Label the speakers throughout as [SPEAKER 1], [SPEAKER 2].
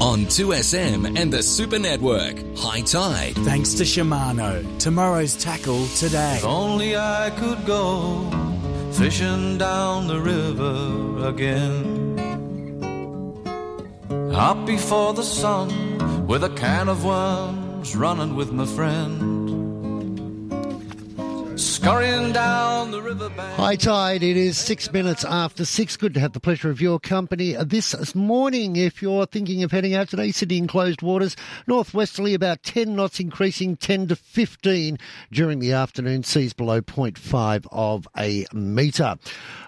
[SPEAKER 1] On 2SM and the Super Network, High Tide.
[SPEAKER 2] Thanks to Shimano. Tomorrow's tackle today.
[SPEAKER 3] If only I could go fishing down the river again. Up before the sun with a can of worms running with my friend. Scurrying down the riverbank.
[SPEAKER 4] Hi-Tide, it is six minutes after six. Good to have the pleasure of your company this morning. If you're thinking of heading out today, Sydney enclosed waters, northwesterly about 10 knots, increasing 10 to 15 during the afternoon, seas below 0.5 of a metre.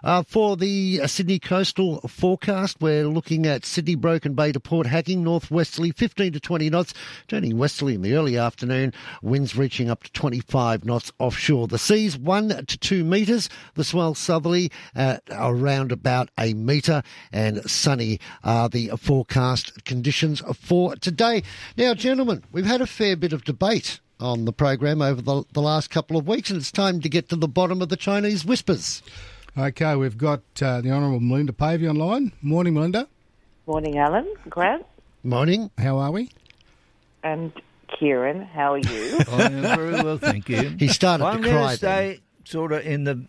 [SPEAKER 4] Uh, for the Sydney coastal forecast, we're looking at Sydney Broken Bay to Port Hacking, northwesterly 15 to 20 knots, turning westerly in the early afternoon, winds reaching up to 25 knots offshore. The seas one to two metres, the swell southerly at around about a metre, and sunny are the forecast conditions for today. Now, gentlemen, we've had a fair bit of debate on the program over the, the last couple of weeks, and it's time to get to the bottom of the Chinese whispers.
[SPEAKER 5] Okay, we've got uh, the Honourable Melinda Pavey online. Morning, Melinda.
[SPEAKER 6] Morning, Alan, Grant,
[SPEAKER 4] Morning.
[SPEAKER 5] How are we?
[SPEAKER 6] and Keiren. How are you?
[SPEAKER 7] Oh, I am very well, thank you.
[SPEAKER 4] He started
[SPEAKER 7] Well,
[SPEAKER 4] to
[SPEAKER 7] I'm going
[SPEAKER 4] cry
[SPEAKER 7] to stay sort of in the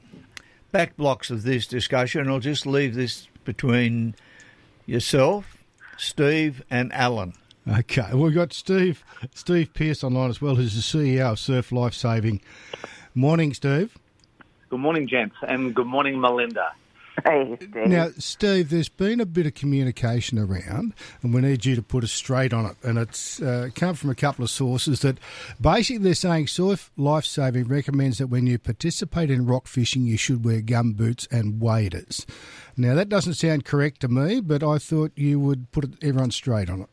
[SPEAKER 7] back blocks of this discussion. I'll just leave this between yourself, Steve, and Alan.
[SPEAKER 5] Okay, we've got Steve Steve Pearce online as well, who's the CEO of Surf Life Saving. Morning, Steve.
[SPEAKER 8] Good morning, gents, and good morning, Melinda.
[SPEAKER 6] Hey, Steve.
[SPEAKER 5] Now, Steve, there's been a bit of communication around, and we need you to put us straight on it. And it's uh, come from a couple of sources that basically they're saying Surf Life Saving recommends that when you participate in rock fishing, you should wear gum boots and waders. Now, that doesn't sound correct to me, but I thought you would put everyone straight on it.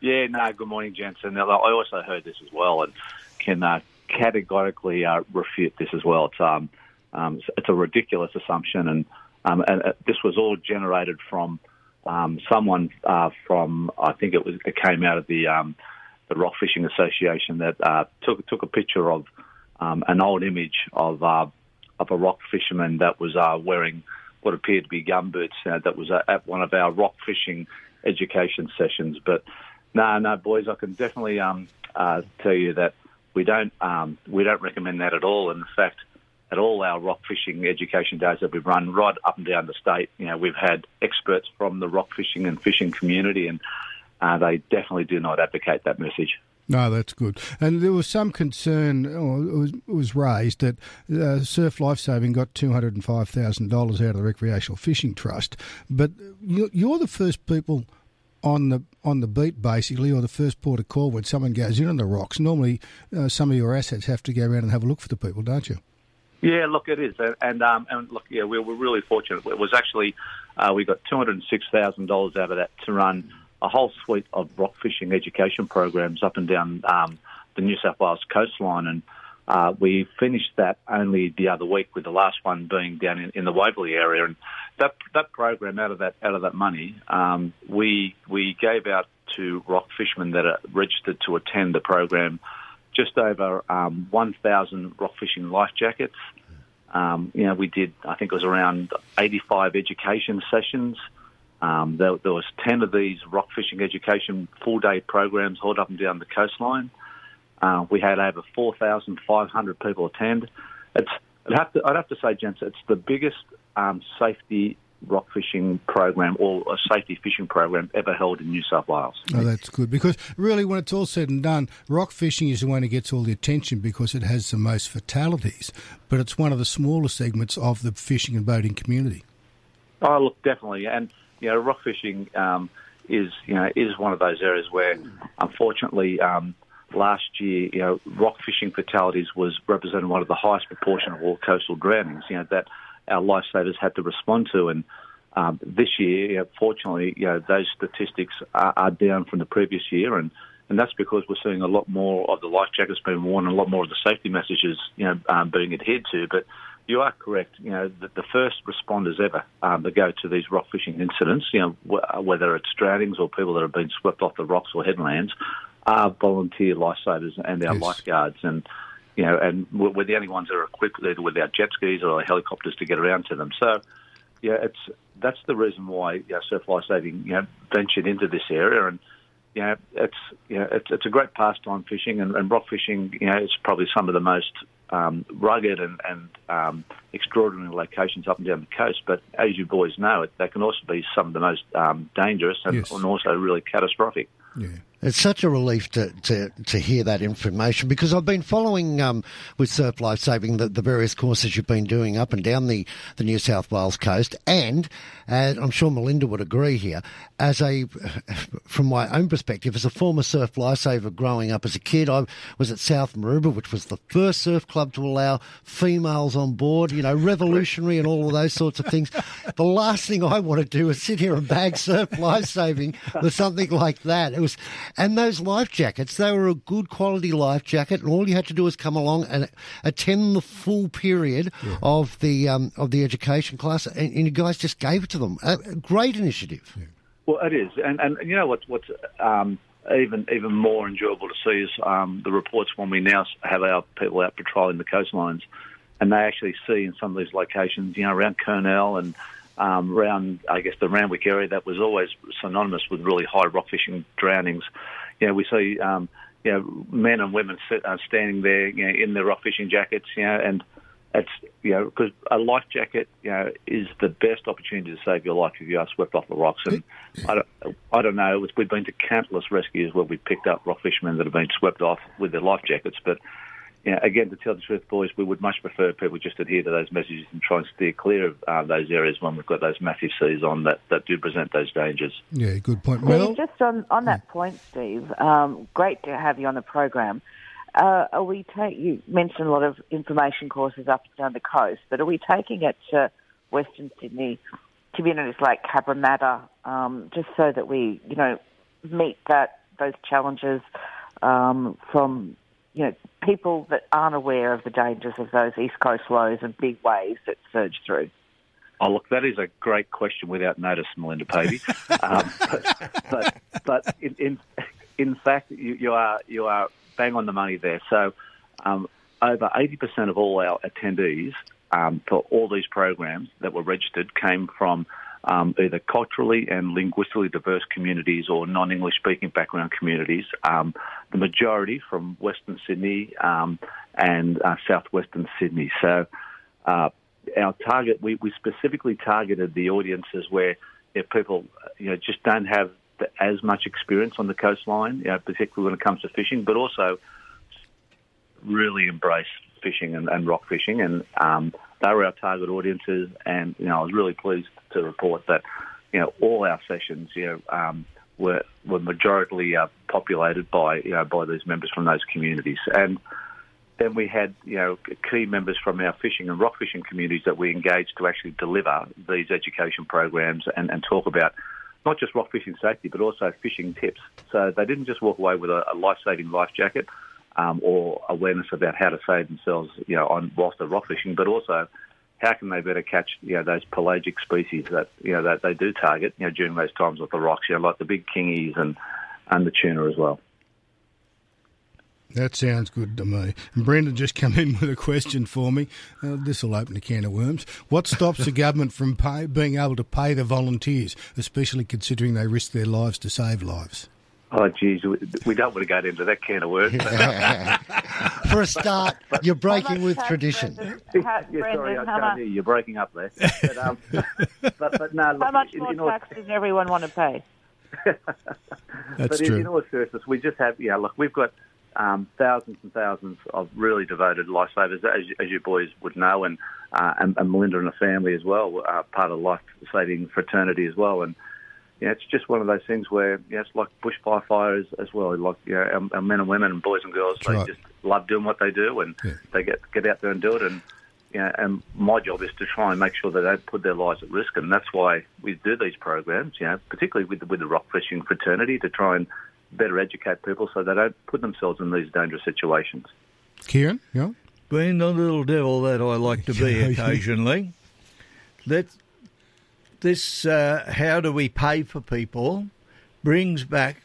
[SPEAKER 8] Yeah, no, good morning, gents. And I also heard this as well and can uh, categorically uh, refute this as well. It's, um, um, it's a ridiculous assumption, and, um, and uh, this was all generated from um, someone uh, from, I think it was it came out of the um, the Rock Fishing Association that uh, took took a picture of um, an old image of uh, of a rock fisherman that was uh, wearing what appeared to be gumboots. Uh, that was at one of our rock fishing education sessions. But no, no, boys, I can definitely um, uh, tell you that we don't um, we don't recommend that at all. In fact, at all our rock fishing education days that we've run right up and down the state, you know, we've had experts from the rock fishing and fishing community, and uh, they definitely do not advocate that message.
[SPEAKER 5] No, that's good. And there was some concern, or it was, it was raised that uh, Surf Lifesaving got two hundred and five thousand dollars out of the Recreational Fishing Trust, but you- you're the first people on the on the beat, basically, or the first port of call when someone goes in on the rocks. Normally, uh, some of your assets have to go around and have a look for the people, don't you?
[SPEAKER 8] Yeah, look, it is, and um, and look, yeah, we were really fortunate. It was actually uh, we got two hundred and six thousand dollars out of that to run a whole suite of rock fishing education programs up and down um, the New South Wales coastline, and uh, we finished that only the other week, with the last one being down in, in the Waverley area, and that that program out of that out of that money, um, we we gave out to rock fishermen that are registered to attend the program just over um, 1,000 rock fishing life jackets. Um, you know, we did, I think it was around 85 education sessions. Um, there, there was 10 of these rock fishing education full-day programs hauled up and down the coastline. Uh, we had over 4,500 people attend. It's, I'd have to, I'd have to say, gents, it's the biggest um, safety rock fishing program or a safety fishing program ever held in New South Wales.
[SPEAKER 5] Oh, that's good because really, when it's all said and done, rock fishing is the one that gets all the attention because it has the most fatalities, but it's one of the smaller segments of the fishing and boating community.
[SPEAKER 8] Oh, look, definitely, and you know, rock fishing um, is you know is one of those areas where, unfortunately, um, last year, you know, rock fishing fatalities was represented one of the highest proportion of all coastal drownings. You know that our lifesavers had to respond to, and um, this year, you know, fortunately, you know, those statistics are, are down from the previous year, and and that's because we're seeing a lot more of the life jackets being worn and a lot more of the safety messages, you know, um, being adhered to. But you are correct. You know, the, the first responders ever um, that go to these rock fishing incidents, you know, w- whether it's drownings or people that have been swept off the rocks or headlands, are volunteer lifesavers and our
[SPEAKER 5] Yes.
[SPEAKER 8] lifeguards. And you know, and we're, we're the only ones that are equipped either with our jet skis or our helicopters to get around to them. So. yeah, it's that's the reason why you know, surf life saving you know ventured into this area, and you know it's you know it's, it's a great pastime fishing, and, and rock fishing. You know, it's probably some of the most um, rugged and, and um, extraordinary locations up and down the coast. But as you boys know, it, they can also be some of the most um, dangerous and,
[SPEAKER 5] Yes.
[SPEAKER 8] and also really catastrophic.
[SPEAKER 5] Yeah.
[SPEAKER 4] It's such a relief to, to, to hear that information because I've been following um, with Surf Life Saving the, the various courses you've been doing up and down the, the New South Wales coast. And uh, I'm sure Melinda would agree here, as a, from my own perspective, as a former surf lifesaver growing up as a kid, I was at South Maroubra, which was the first surf club to allow females on board, you know, revolutionary and all of those sorts of things. the last thing I want to do is sit here and bag surf lifesaving with something like that. It was, and those life jackets, they were a good quality life jacket, and all you had to do was come along and attend the full period of the um, of the education class, and, and you guys just gave it to them. A, a great initiative.
[SPEAKER 8] Well, it is, and and you know what what's um, even even more enjoyable to see is um, the reports when we now have our people out patrolling the coastlines, and they actually see in some of these locations, you know, around Kurnell and um, around I guess the Randwick area that was always synonymous with really high rock fishing drownings. You know, we see um, you know men and women sit, uh, standing there, you know, in their rock fishing jackets, you know, and it's you know because a life jacket you know is the best opportunity to save your life if you are swept off the rocks and I don't I don't know we've been to countless rescues where we've picked up rock fishermen that have been swept off with their life jackets but you know, again to tell the truth boys we would much prefer people just adhere to those messages and try and steer clear of uh, those areas when we've got those massive seas on that, that do present those dangers
[SPEAKER 5] Yeah, good point.
[SPEAKER 6] Steve,
[SPEAKER 5] Mel?
[SPEAKER 6] just on, on that point, Steve, um, great to have you on the program. Uh, are we take, you mentioned a lot of information courses up and down the coast, but are we taking it to Western Sydney communities like Cabramatta, um, just so that we, you know, meet that those challenges um, from, you know, people that aren't aware of the dangers of those east coast lows and big waves that surge through?
[SPEAKER 8] Oh, look, that is a great question without notice, Melinda Pavey. um, but, but, but in, in, in fact, you, you are you are bang on the money there. So, um, over 80% of all our attendees um, for all these programs that were registered came from um, either culturally and linguistically diverse communities or non-English speaking background communities. Um, the majority from Western Sydney um, and uh, southwestern Sydney. So. Uh, our target, we, we specifically targeted the audiences where people, you know, just don't have the, as much experience on the coastline, you know, particularly when it comes to fishing, but also really embrace fishing and, and rock fishing, and um, they were our target audiences. And you know, I was really pleased to report that, you know, all our sessions, you know, um, were were majority uh, populated by you know by these members from those communities, and then we had, you know, key members from our fishing and rock fishing communities that we engaged to actually deliver these education programs and, and talk about not just rock fishing safety, but also fishing tips. So they didn't just walk away with a, a life-saving life jacket um, or awareness about how to save themselves, you know, on whilst they're rock fishing, but also how can they better catch, you know, those pelagic species that, you know, that they do target, you know, during those times with the rocks, you know, like the big kingies and, and the tuna as well.
[SPEAKER 5] That sounds good to me. And Brendan just come in with a question for me. Uh, this will open a can of worms. What stops the government from pay, being able to pay the volunteers, especially considering they risk their lives to save lives?
[SPEAKER 8] Oh, geez, we, we don't want to go into that can of worms.
[SPEAKER 4] For a start, you're breaking
[SPEAKER 6] much
[SPEAKER 4] with tradition.
[SPEAKER 6] Brendan? How,
[SPEAKER 8] yeah, sorry,
[SPEAKER 6] Brendan,
[SPEAKER 8] I can't
[SPEAKER 6] much,
[SPEAKER 8] hear you. You're breaking up there. But, um, but, but no, look,
[SPEAKER 6] how much
[SPEAKER 8] in,
[SPEAKER 6] more
[SPEAKER 8] in all,
[SPEAKER 6] tax does everyone want to pay?
[SPEAKER 5] That's
[SPEAKER 8] but in,
[SPEAKER 5] true.
[SPEAKER 8] in all seriousness, we just have, yeah, look, we've got um, thousands and thousands of really devoted lifesavers, as, you- as you boys would know, and, uh, and, and Melinda and the family as well, uh, part of the life saving fraternity as well. And you know, it's just one of those things where you know, it's like bushfire fires as well. Like you know, our, our men and women and boys and girls,
[SPEAKER 5] That's
[SPEAKER 8] they
[SPEAKER 5] right.
[SPEAKER 8] just love doing what they do, and
[SPEAKER 5] Yeah.
[SPEAKER 8] they get get out there and do it. And you know, and my job is to try and make sure that they don't put their lives at risk, and that's why we do these programs. You know, particularly with the, with the rock fishing fraternity, to try and better educate people so they don't put themselves in these dangerous situations.
[SPEAKER 5] Keiren, yeah?
[SPEAKER 7] Being the little devil that I like to be occasionally, that this uh, how do we pay for people brings back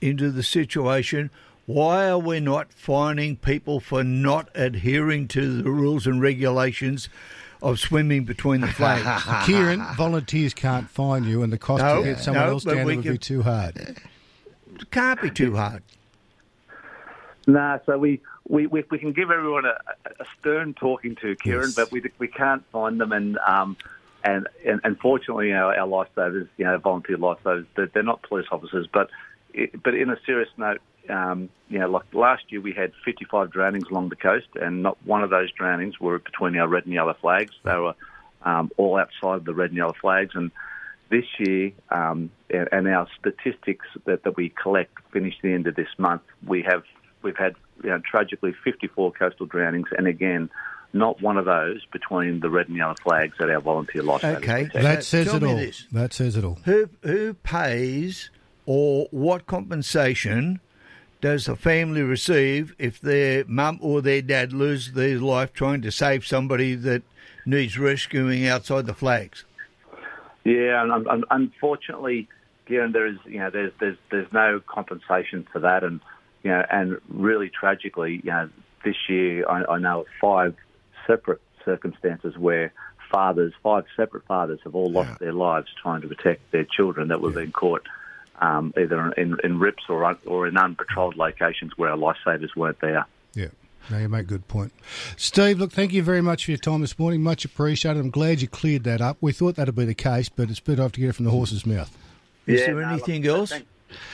[SPEAKER 7] into the situation why are we not fining people for not adhering to the rules and regulations of swimming between the flags.
[SPEAKER 5] Keiren, volunteers can't find you, and the cost
[SPEAKER 7] No,
[SPEAKER 5] to get someone
[SPEAKER 7] no,
[SPEAKER 5] else
[SPEAKER 7] but
[SPEAKER 5] down
[SPEAKER 7] we
[SPEAKER 5] there would be too hard.
[SPEAKER 7] It can't be too hard.
[SPEAKER 8] Nah, so we, we, we, we can give everyone a, a stern talking to, Keiren,
[SPEAKER 5] Yes.
[SPEAKER 8] but we, we can't find them. And um, and, and unfortunately, you know, our lifesavers, you know, volunteer lifesavers, they're, they're not police officers. But but in a serious note, um, you know, like last year we had 55 drownings along the coast, and not one of those drownings were between our red and yellow flags. They were um, all outside the red and yellow flags, and this year, um, and and our statistics that, that we collect finish the end of this month, we have we've had you know, tragically 54 coastal drownings, and again, not one of those between the red and yellow flags at our volunteer lifesavers.
[SPEAKER 7] Okay.
[SPEAKER 8] protect.
[SPEAKER 5] That says
[SPEAKER 7] tell
[SPEAKER 5] it
[SPEAKER 7] me
[SPEAKER 5] all.
[SPEAKER 7] this.
[SPEAKER 5] That says it all.
[SPEAKER 7] Who who pays or what compensation does the family receive if their mum or their dad lose their life trying to save somebody that needs rescuing outside the flags?
[SPEAKER 8] Yeah, and un- un- unfortunately, Keiren, there is you know there's there's there's no compensation for that, and you know, and really tragically, you know, this year I, I know of five separate circumstances where fathers, five separate fathers, have all lost their lives trying to protect their children that were being caught um, either in, in rips or un- or in unpatrolled locations where our lifesavers weren't there.
[SPEAKER 5] Yeah. No, you make a good point. Steve, look, thank you very much for your time this morning. Much appreciated. I'm glad you cleared that up. We thought that'd be the case, but it's better off to get it from the horse's mouth.
[SPEAKER 7] Is
[SPEAKER 8] Yeah,
[SPEAKER 7] there
[SPEAKER 8] no,
[SPEAKER 7] anything
[SPEAKER 8] look,
[SPEAKER 7] else?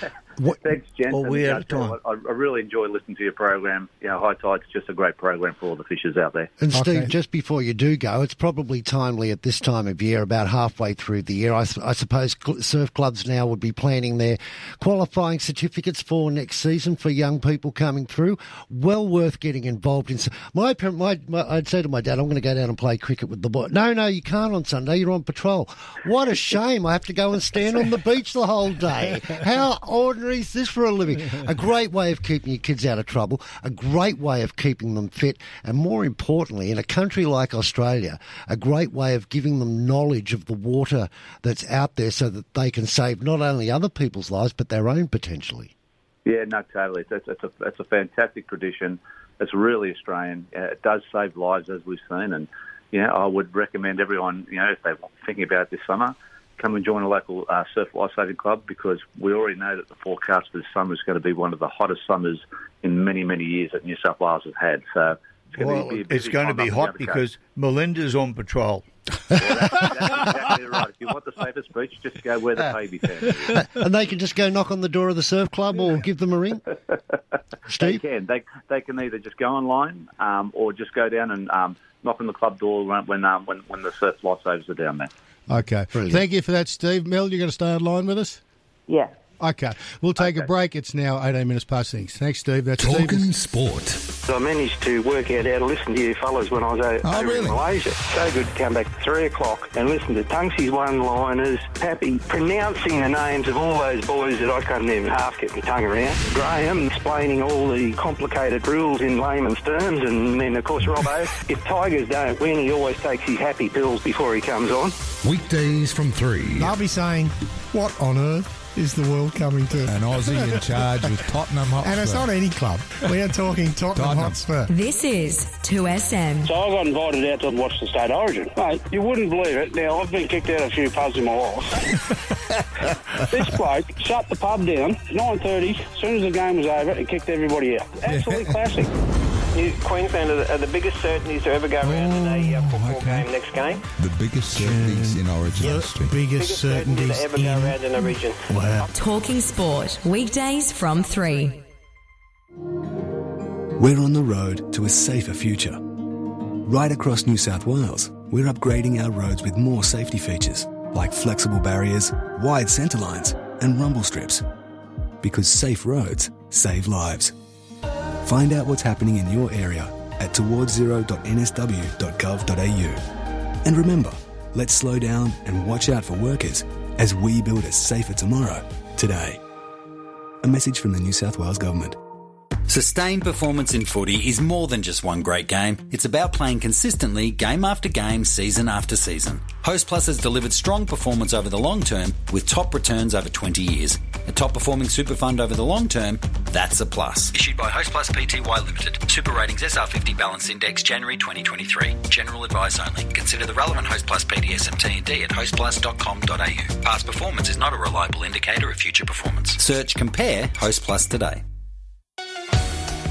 [SPEAKER 8] thank-
[SPEAKER 5] What,
[SPEAKER 8] Thanks, gents.
[SPEAKER 7] Well, we're
[SPEAKER 8] you
[SPEAKER 7] out of
[SPEAKER 8] I
[SPEAKER 7] time.
[SPEAKER 8] I, I really enjoy listening to your program. You know, Hi-Tide's just a great program for all the fishers out there.
[SPEAKER 4] And Steve,
[SPEAKER 5] Okay.
[SPEAKER 4] just before you do go, it's probably timely at this time of year, about halfway through the year. I suppose cl- surf clubs now would be planning their qualifying certificates for next season for young people coming through. Well worth getting involved in. My, my, my I'd say to my dad, I'm going to go down and play cricket with the boy. No, no, you can't on Sunday. You're on patrol. What a shame! I have to go and stand on the beach the whole day. How ordinary is this for a living? A great way of keeping your kids out of trouble. A great way of keeping them fit, and more importantly, in a country like Australia, a great way of giving them knowledge of the water that's out there, so that they can save not only other people's lives but their own potentially.
[SPEAKER 8] Yeah, no, totally. It's, it's, a, it's a fantastic tradition. It's really Australian. Uh, it does save lives, as we've seen. And, you know, I would recommend everyone, you know, if they're thinking about it this summer, come and join a local uh, surf lifesaving club because we already know that the forecast for this summer is going to be one of the hottest summers in many, many years that New South Wales has had. So it's going
[SPEAKER 7] Well,
[SPEAKER 8] to be a
[SPEAKER 7] it's going to be hot
[SPEAKER 8] down the coast.
[SPEAKER 7] because Melinda's on patrol.
[SPEAKER 8] Well, that's, that's exactly right. If you want the safest beach, just go where the baby fan.
[SPEAKER 4] and they can just go knock on the door of the surf club or give them a ring.
[SPEAKER 8] They
[SPEAKER 4] Steve?
[SPEAKER 8] can. They they can either just go online um, or just go down and um, knock on the club door when when um, when, when the surf lifesavers are down there.
[SPEAKER 5] Okay.
[SPEAKER 4] Brilliant.
[SPEAKER 5] Thank you for that, Steve. Mel, you're going to stay online with us?
[SPEAKER 6] Yeah.
[SPEAKER 5] Okay. We'll take a break. It's now 18 minutes past six. Thanks, Steve. That's Steve.
[SPEAKER 1] Talking sport.
[SPEAKER 9] So I managed to work out how to listen to you fellas when I was o-
[SPEAKER 1] Oh, really?
[SPEAKER 9] in Malaysia. So good to come back at three o'clock and listen to Tungsy's one-liners, Pappy pronouncing the names of all those boys that I couldn't even half get my tongue around. Graham explaining all the complicated rules in layman's terms, and then of course Robbo. if Tigers don't win, he always takes his happy pills before he comes on.
[SPEAKER 1] Weekdays from 3.
[SPEAKER 10] I'll be saying, what on earth is the world coming to?
[SPEAKER 11] An Aussie in charge with Tottenham Hotspur.
[SPEAKER 10] And it's not any club. We are talking Tottenham,
[SPEAKER 11] Tottenham.
[SPEAKER 10] Hotspur.
[SPEAKER 12] This is 2SM.
[SPEAKER 9] So I got invited out to watch the state origin. Mate, you wouldn't believe it. Now, I've been kicked out of a few pubs in my life. this bloke shut the pub down, 9.30, as soon as the game was over, and kicked everybody out. Absolutely classic.
[SPEAKER 13] Queensland are the, are the biggest certainties to ever go around in a uh, football
[SPEAKER 11] okay.
[SPEAKER 13] game next game.
[SPEAKER 11] The biggest certainties in Origin history.
[SPEAKER 10] Biggest
[SPEAKER 13] Biggest certainty
[SPEAKER 10] certainties
[SPEAKER 13] to ever go
[SPEAKER 10] in.
[SPEAKER 13] around in a region.
[SPEAKER 10] Wow.
[SPEAKER 12] Talking sport. Weekdays from 3.
[SPEAKER 14] We're on the road to a safer future. Right across New South Wales, we're upgrading our roads with more safety features like flexible barriers, wide centre lines, and rumble strips. Because safe roads save lives. Find out what's happening in your area at towardszero.nsw.gov.au. And remember, let's slow down and watch out for workers as we build a safer tomorrow today. A message from the New South Wales Government.
[SPEAKER 15] Sustained performance in footy is more than just one great game. It's about playing consistently, game after game, season after season. Hostplus has delivered strong performance over the long term with top returns over 20 years. A top performing super fund over the long term, that's a plus. Issued by Hostplus Pty Limited. Super ratings SR50 Balance Index January 2023. General advice only. Consider the relevant Hostplus PDSMT&D at hostplus.com.au. Past performance is not a reliable indicator of future performance. Search Compare Hostplus today.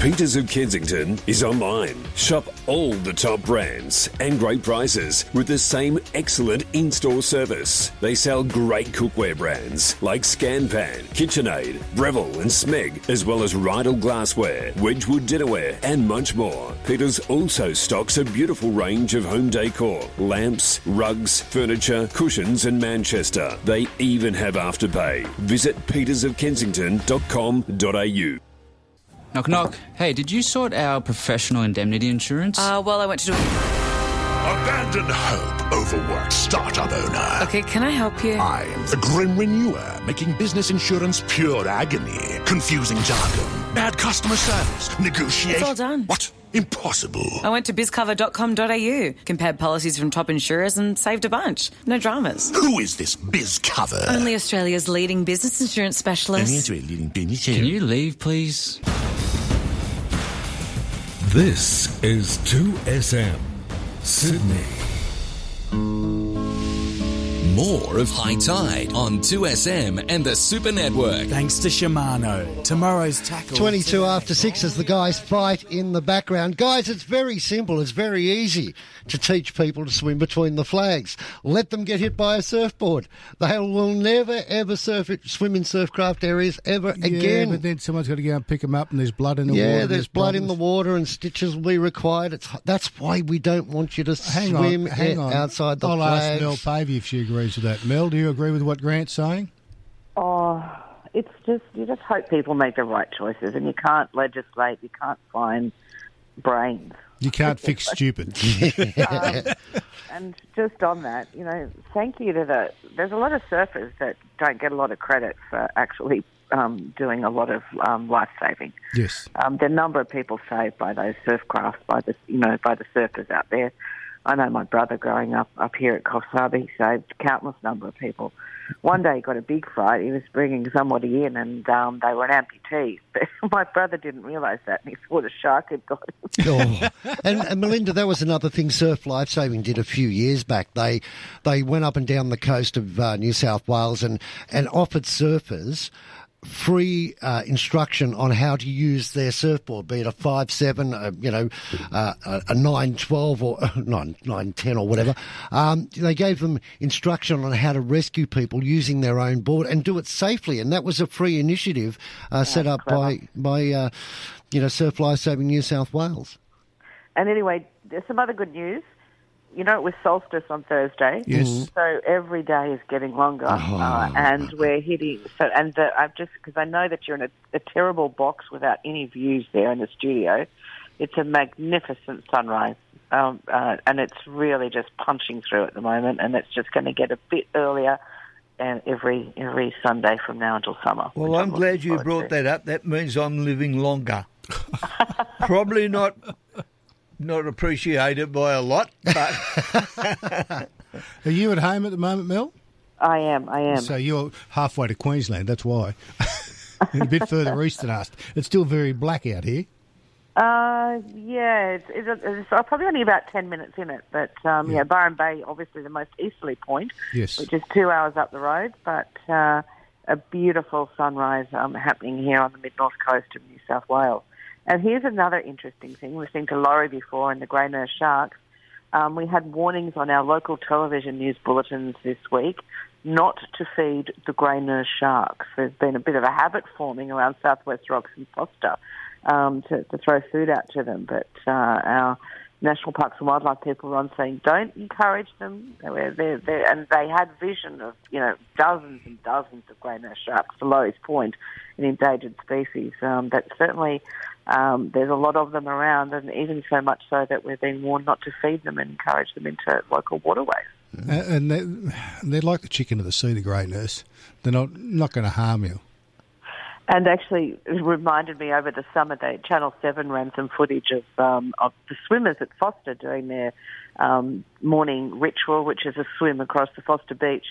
[SPEAKER 16] Peters of Kensington is online. Shop all the top brands and great prices with the same excellent in store service. They sell great cookware brands like Scanpan, KitchenAid, Breville, and Smeg, as well as Riedel glassware, Wedgwood dinnerware, and much more. Peters also stocks a beautiful range of home decor, lamps, rugs, furniture, cushions, and Manchester. They even have afterpay. Visit petersofkensington.com.au.
[SPEAKER 17] Knock, knock. Hey, did you sort our professional indemnity insurance?
[SPEAKER 18] Uh, well, I went to do.
[SPEAKER 19] Abandon hope, overworked startup owner.
[SPEAKER 18] Okay, can I help you?
[SPEAKER 19] I am the Grim Renewer, making business insurance pure agony. Confusing jargon, bad customer service, Negotiate.
[SPEAKER 18] It's all done.
[SPEAKER 19] What? Impossible.
[SPEAKER 18] I went to bizcover.com.au, compared policies from top insurers, and saved a bunch. No dramas.
[SPEAKER 19] Who is this BizCover?
[SPEAKER 18] Only Australia's leading business insurance specialist.
[SPEAKER 17] Can you leave, please?
[SPEAKER 1] This is 2SM Sydney. More of Hi-Tide on 2SM and the Super Network.
[SPEAKER 2] Thanks to Shimano. Tomorrow's tackle.
[SPEAKER 4] 22 after 6 as the guys fight in the background. Guys, it's very simple. It's very easy to teach people to swim between the flags. Let them get hit by a surfboard. They will never, ever surf it, swim in surfcraft areas ever
[SPEAKER 5] Yeah,
[SPEAKER 4] again.
[SPEAKER 5] but then someone's got to go and pick them up, and there's blood in the
[SPEAKER 4] yeah,
[SPEAKER 5] water.
[SPEAKER 4] there's blood in the water and stitches will be required. It's, that's why we don't want you to
[SPEAKER 5] Hang
[SPEAKER 4] swim
[SPEAKER 5] on, hang on.
[SPEAKER 4] outside the
[SPEAKER 5] I'll
[SPEAKER 4] flags.
[SPEAKER 5] ask Mel Pavey if she agrees with that. Mel, do you agree with what Grant's saying?
[SPEAKER 6] Oh, it's just you just hope people make the right choices, and you can't legislate. You can't find brains.
[SPEAKER 5] You can't fix stupid.
[SPEAKER 6] Um, and just on that, you know, thank you to the. There's a lot of surfers that don't get a lot of credit for actually um, doing a lot of um, life saving.
[SPEAKER 5] yes.
[SPEAKER 6] Um, the number of people saved by those surf crafts, by the you know by the surfers out there. I know my brother growing up up here at Coffs Harbour, he saved countless number of people. One day he got a big fright. He was bringing somebody in, and um, they were an amputee. But my brother didn't realise that, and he thought a shark had got him.
[SPEAKER 4] Oh. and, and Melinda, that was another thing Surf Lifesaving did a few years back. They they went up and down the coast of uh, New South Wales and, and offered surfers free uh, instruction on how to use their surfboard, be it a five seven, uh, you know, uh, a- a nine twelve or nine nine ten or whatever. Um, they gave them instruction on how to rescue people using their own board and do it safely, and that was a free initiative uh, set up by by uh, you know Surf Lifesaving New South Wales.
[SPEAKER 6] And anyway, there's some other good news. You know, it was solstice on Thursday.
[SPEAKER 4] Yes. Mhm.
[SPEAKER 6] So every day is getting longer,
[SPEAKER 4] Oh.
[SPEAKER 6] uh, and we're hitting. So, and the, I've just because I know that you're in a, a terrible box without any views there in the studio. It's a magnificent sunrise, um, uh, and it's really just punching through at the moment. And it's just going to get a bit earlier, and every every Sunday from now until summer.
[SPEAKER 7] Well, I'm glad you brought that up. That means I'm living longer. Probably not not appreciated by a lot, but
[SPEAKER 5] Are you at home at the moment, Mel?
[SPEAKER 6] I am. I am.
[SPEAKER 5] So you're halfway to Queensland. That's why. a bit further east than us. It's still very black out here.
[SPEAKER 6] Uh, yeah, it's, it's, it's uh, probably only about 10 minutes in it. But um, yeah. Byron Bay, obviously the most easterly point,
[SPEAKER 5] Yes.
[SPEAKER 6] which is two hours up the road. But uh, a beautiful sunrise um, happening here on the mid north coast of New South Wales. And here's another interesting thing listening to Laurie before and the grey nurse sharks. Um, we had warnings on our local television news bulletins this week not to feed the grey nurse sharks. There's been a bit of a habit forming around Southwest Rocks and Forster um, to, to throw food out to them, but uh, our National Parks and Wildlife people were on saying don't encourage them. They're, they're, they're, and they had vision of you know dozens and dozens of grey nurse sharks, the lowest point in endangered species. Um, but certainly um, there's a lot of them around, and even so much so that we're being warned not to feed them and encourage them into local waterways.
[SPEAKER 5] And they, they're like the chicken of the sea, the grey nurse. They're not not going to harm you.
[SPEAKER 6] And actually, it reminded me over the summer that Channel Seven ran some footage of um, of the swimmers at Forster doing their um, morning ritual, which is a swim across the Forster beach.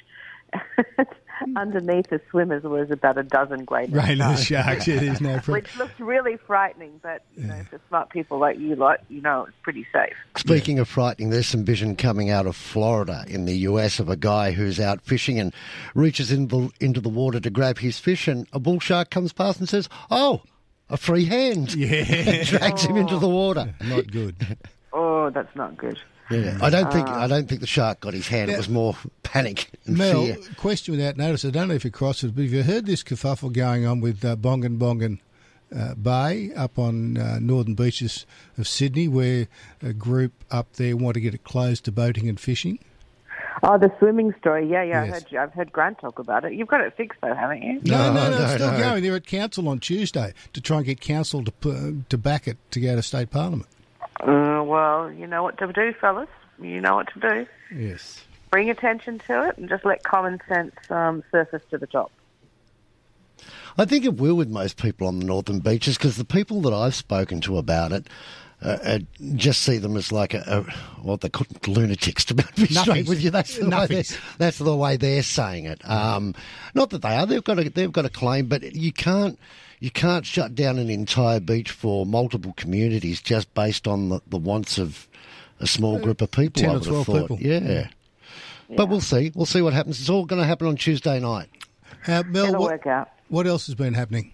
[SPEAKER 6] Mm-hmm. underneath the swimmers was about a dozen grey
[SPEAKER 5] Rain of the sharks. Yeah, there's no problem.
[SPEAKER 6] which looks really frightening. But you know, for smart people like you, lot, you know, it's pretty safe.
[SPEAKER 4] Speaking of frightening, there's some vision coming out of Florida in the US of a guy who's out fishing and reaches in the, into the water to grab his fish, and a bull shark comes past and says, "Oh, a free hand!"
[SPEAKER 5] Yeah,
[SPEAKER 4] and drags him into the water.
[SPEAKER 5] Not good.
[SPEAKER 6] Oh, that's not good.
[SPEAKER 4] Yeah, I don't think
[SPEAKER 6] Ah.
[SPEAKER 4] I don't think the shark got his hand. It was more panic and
[SPEAKER 5] Mel,
[SPEAKER 4] fear.
[SPEAKER 5] question without notice. I don't know if you crossed it, but have you heard this kerfuffle going on with uh, Bongin Bongin uh, Bay up on uh, northern beaches of Sydney, where a group up there want to get it closed to boating and fishing?
[SPEAKER 6] Oh, the swimming story. Yeah, yeah. I
[SPEAKER 5] Yes.
[SPEAKER 6] heard, I've heard Grant talk about it. You've got it fixed, though, haven't you?
[SPEAKER 5] No, no, no, it's still going. They're at council on Tuesday to try and get council to pu- to back it to go to state parliament.
[SPEAKER 6] Uh, well, you know what to do, fellas. You know what to do.
[SPEAKER 5] Yes.
[SPEAKER 6] Bring attention to it and just let common sense um, surface to the top.
[SPEAKER 4] I think it will with most people on the northern beaches because the people that I've spoken to about it uh, uh, just see them as like a, a what they call lunatics. To be straight with you, that's the way they're, that's the way they're saying it. Um, not that they are; they've got a they've got a claim, but you can't you can't shut down an entire beach for multiple communities just based on the, the wants of a small group of people.
[SPEAKER 5] 10
[SPEAKER 4] I
[SPEAKER 5] or
[SPEAKER 4] would have
[SPEAKER 5] 12
[SPEAKER 4] thought.
[SPEAKER 5] people.
[SPEAKER 4] Yeah. But we'll see. We'll see what happens. It's all going to happen on Tuesday night.
[SPEAKER 5] Uh, Mel,
[SPEAKER 6] It'll
[SPEAKER 5] what,
[SPEAKER 6] work out.
[SPEAKER 5] what else has been happening?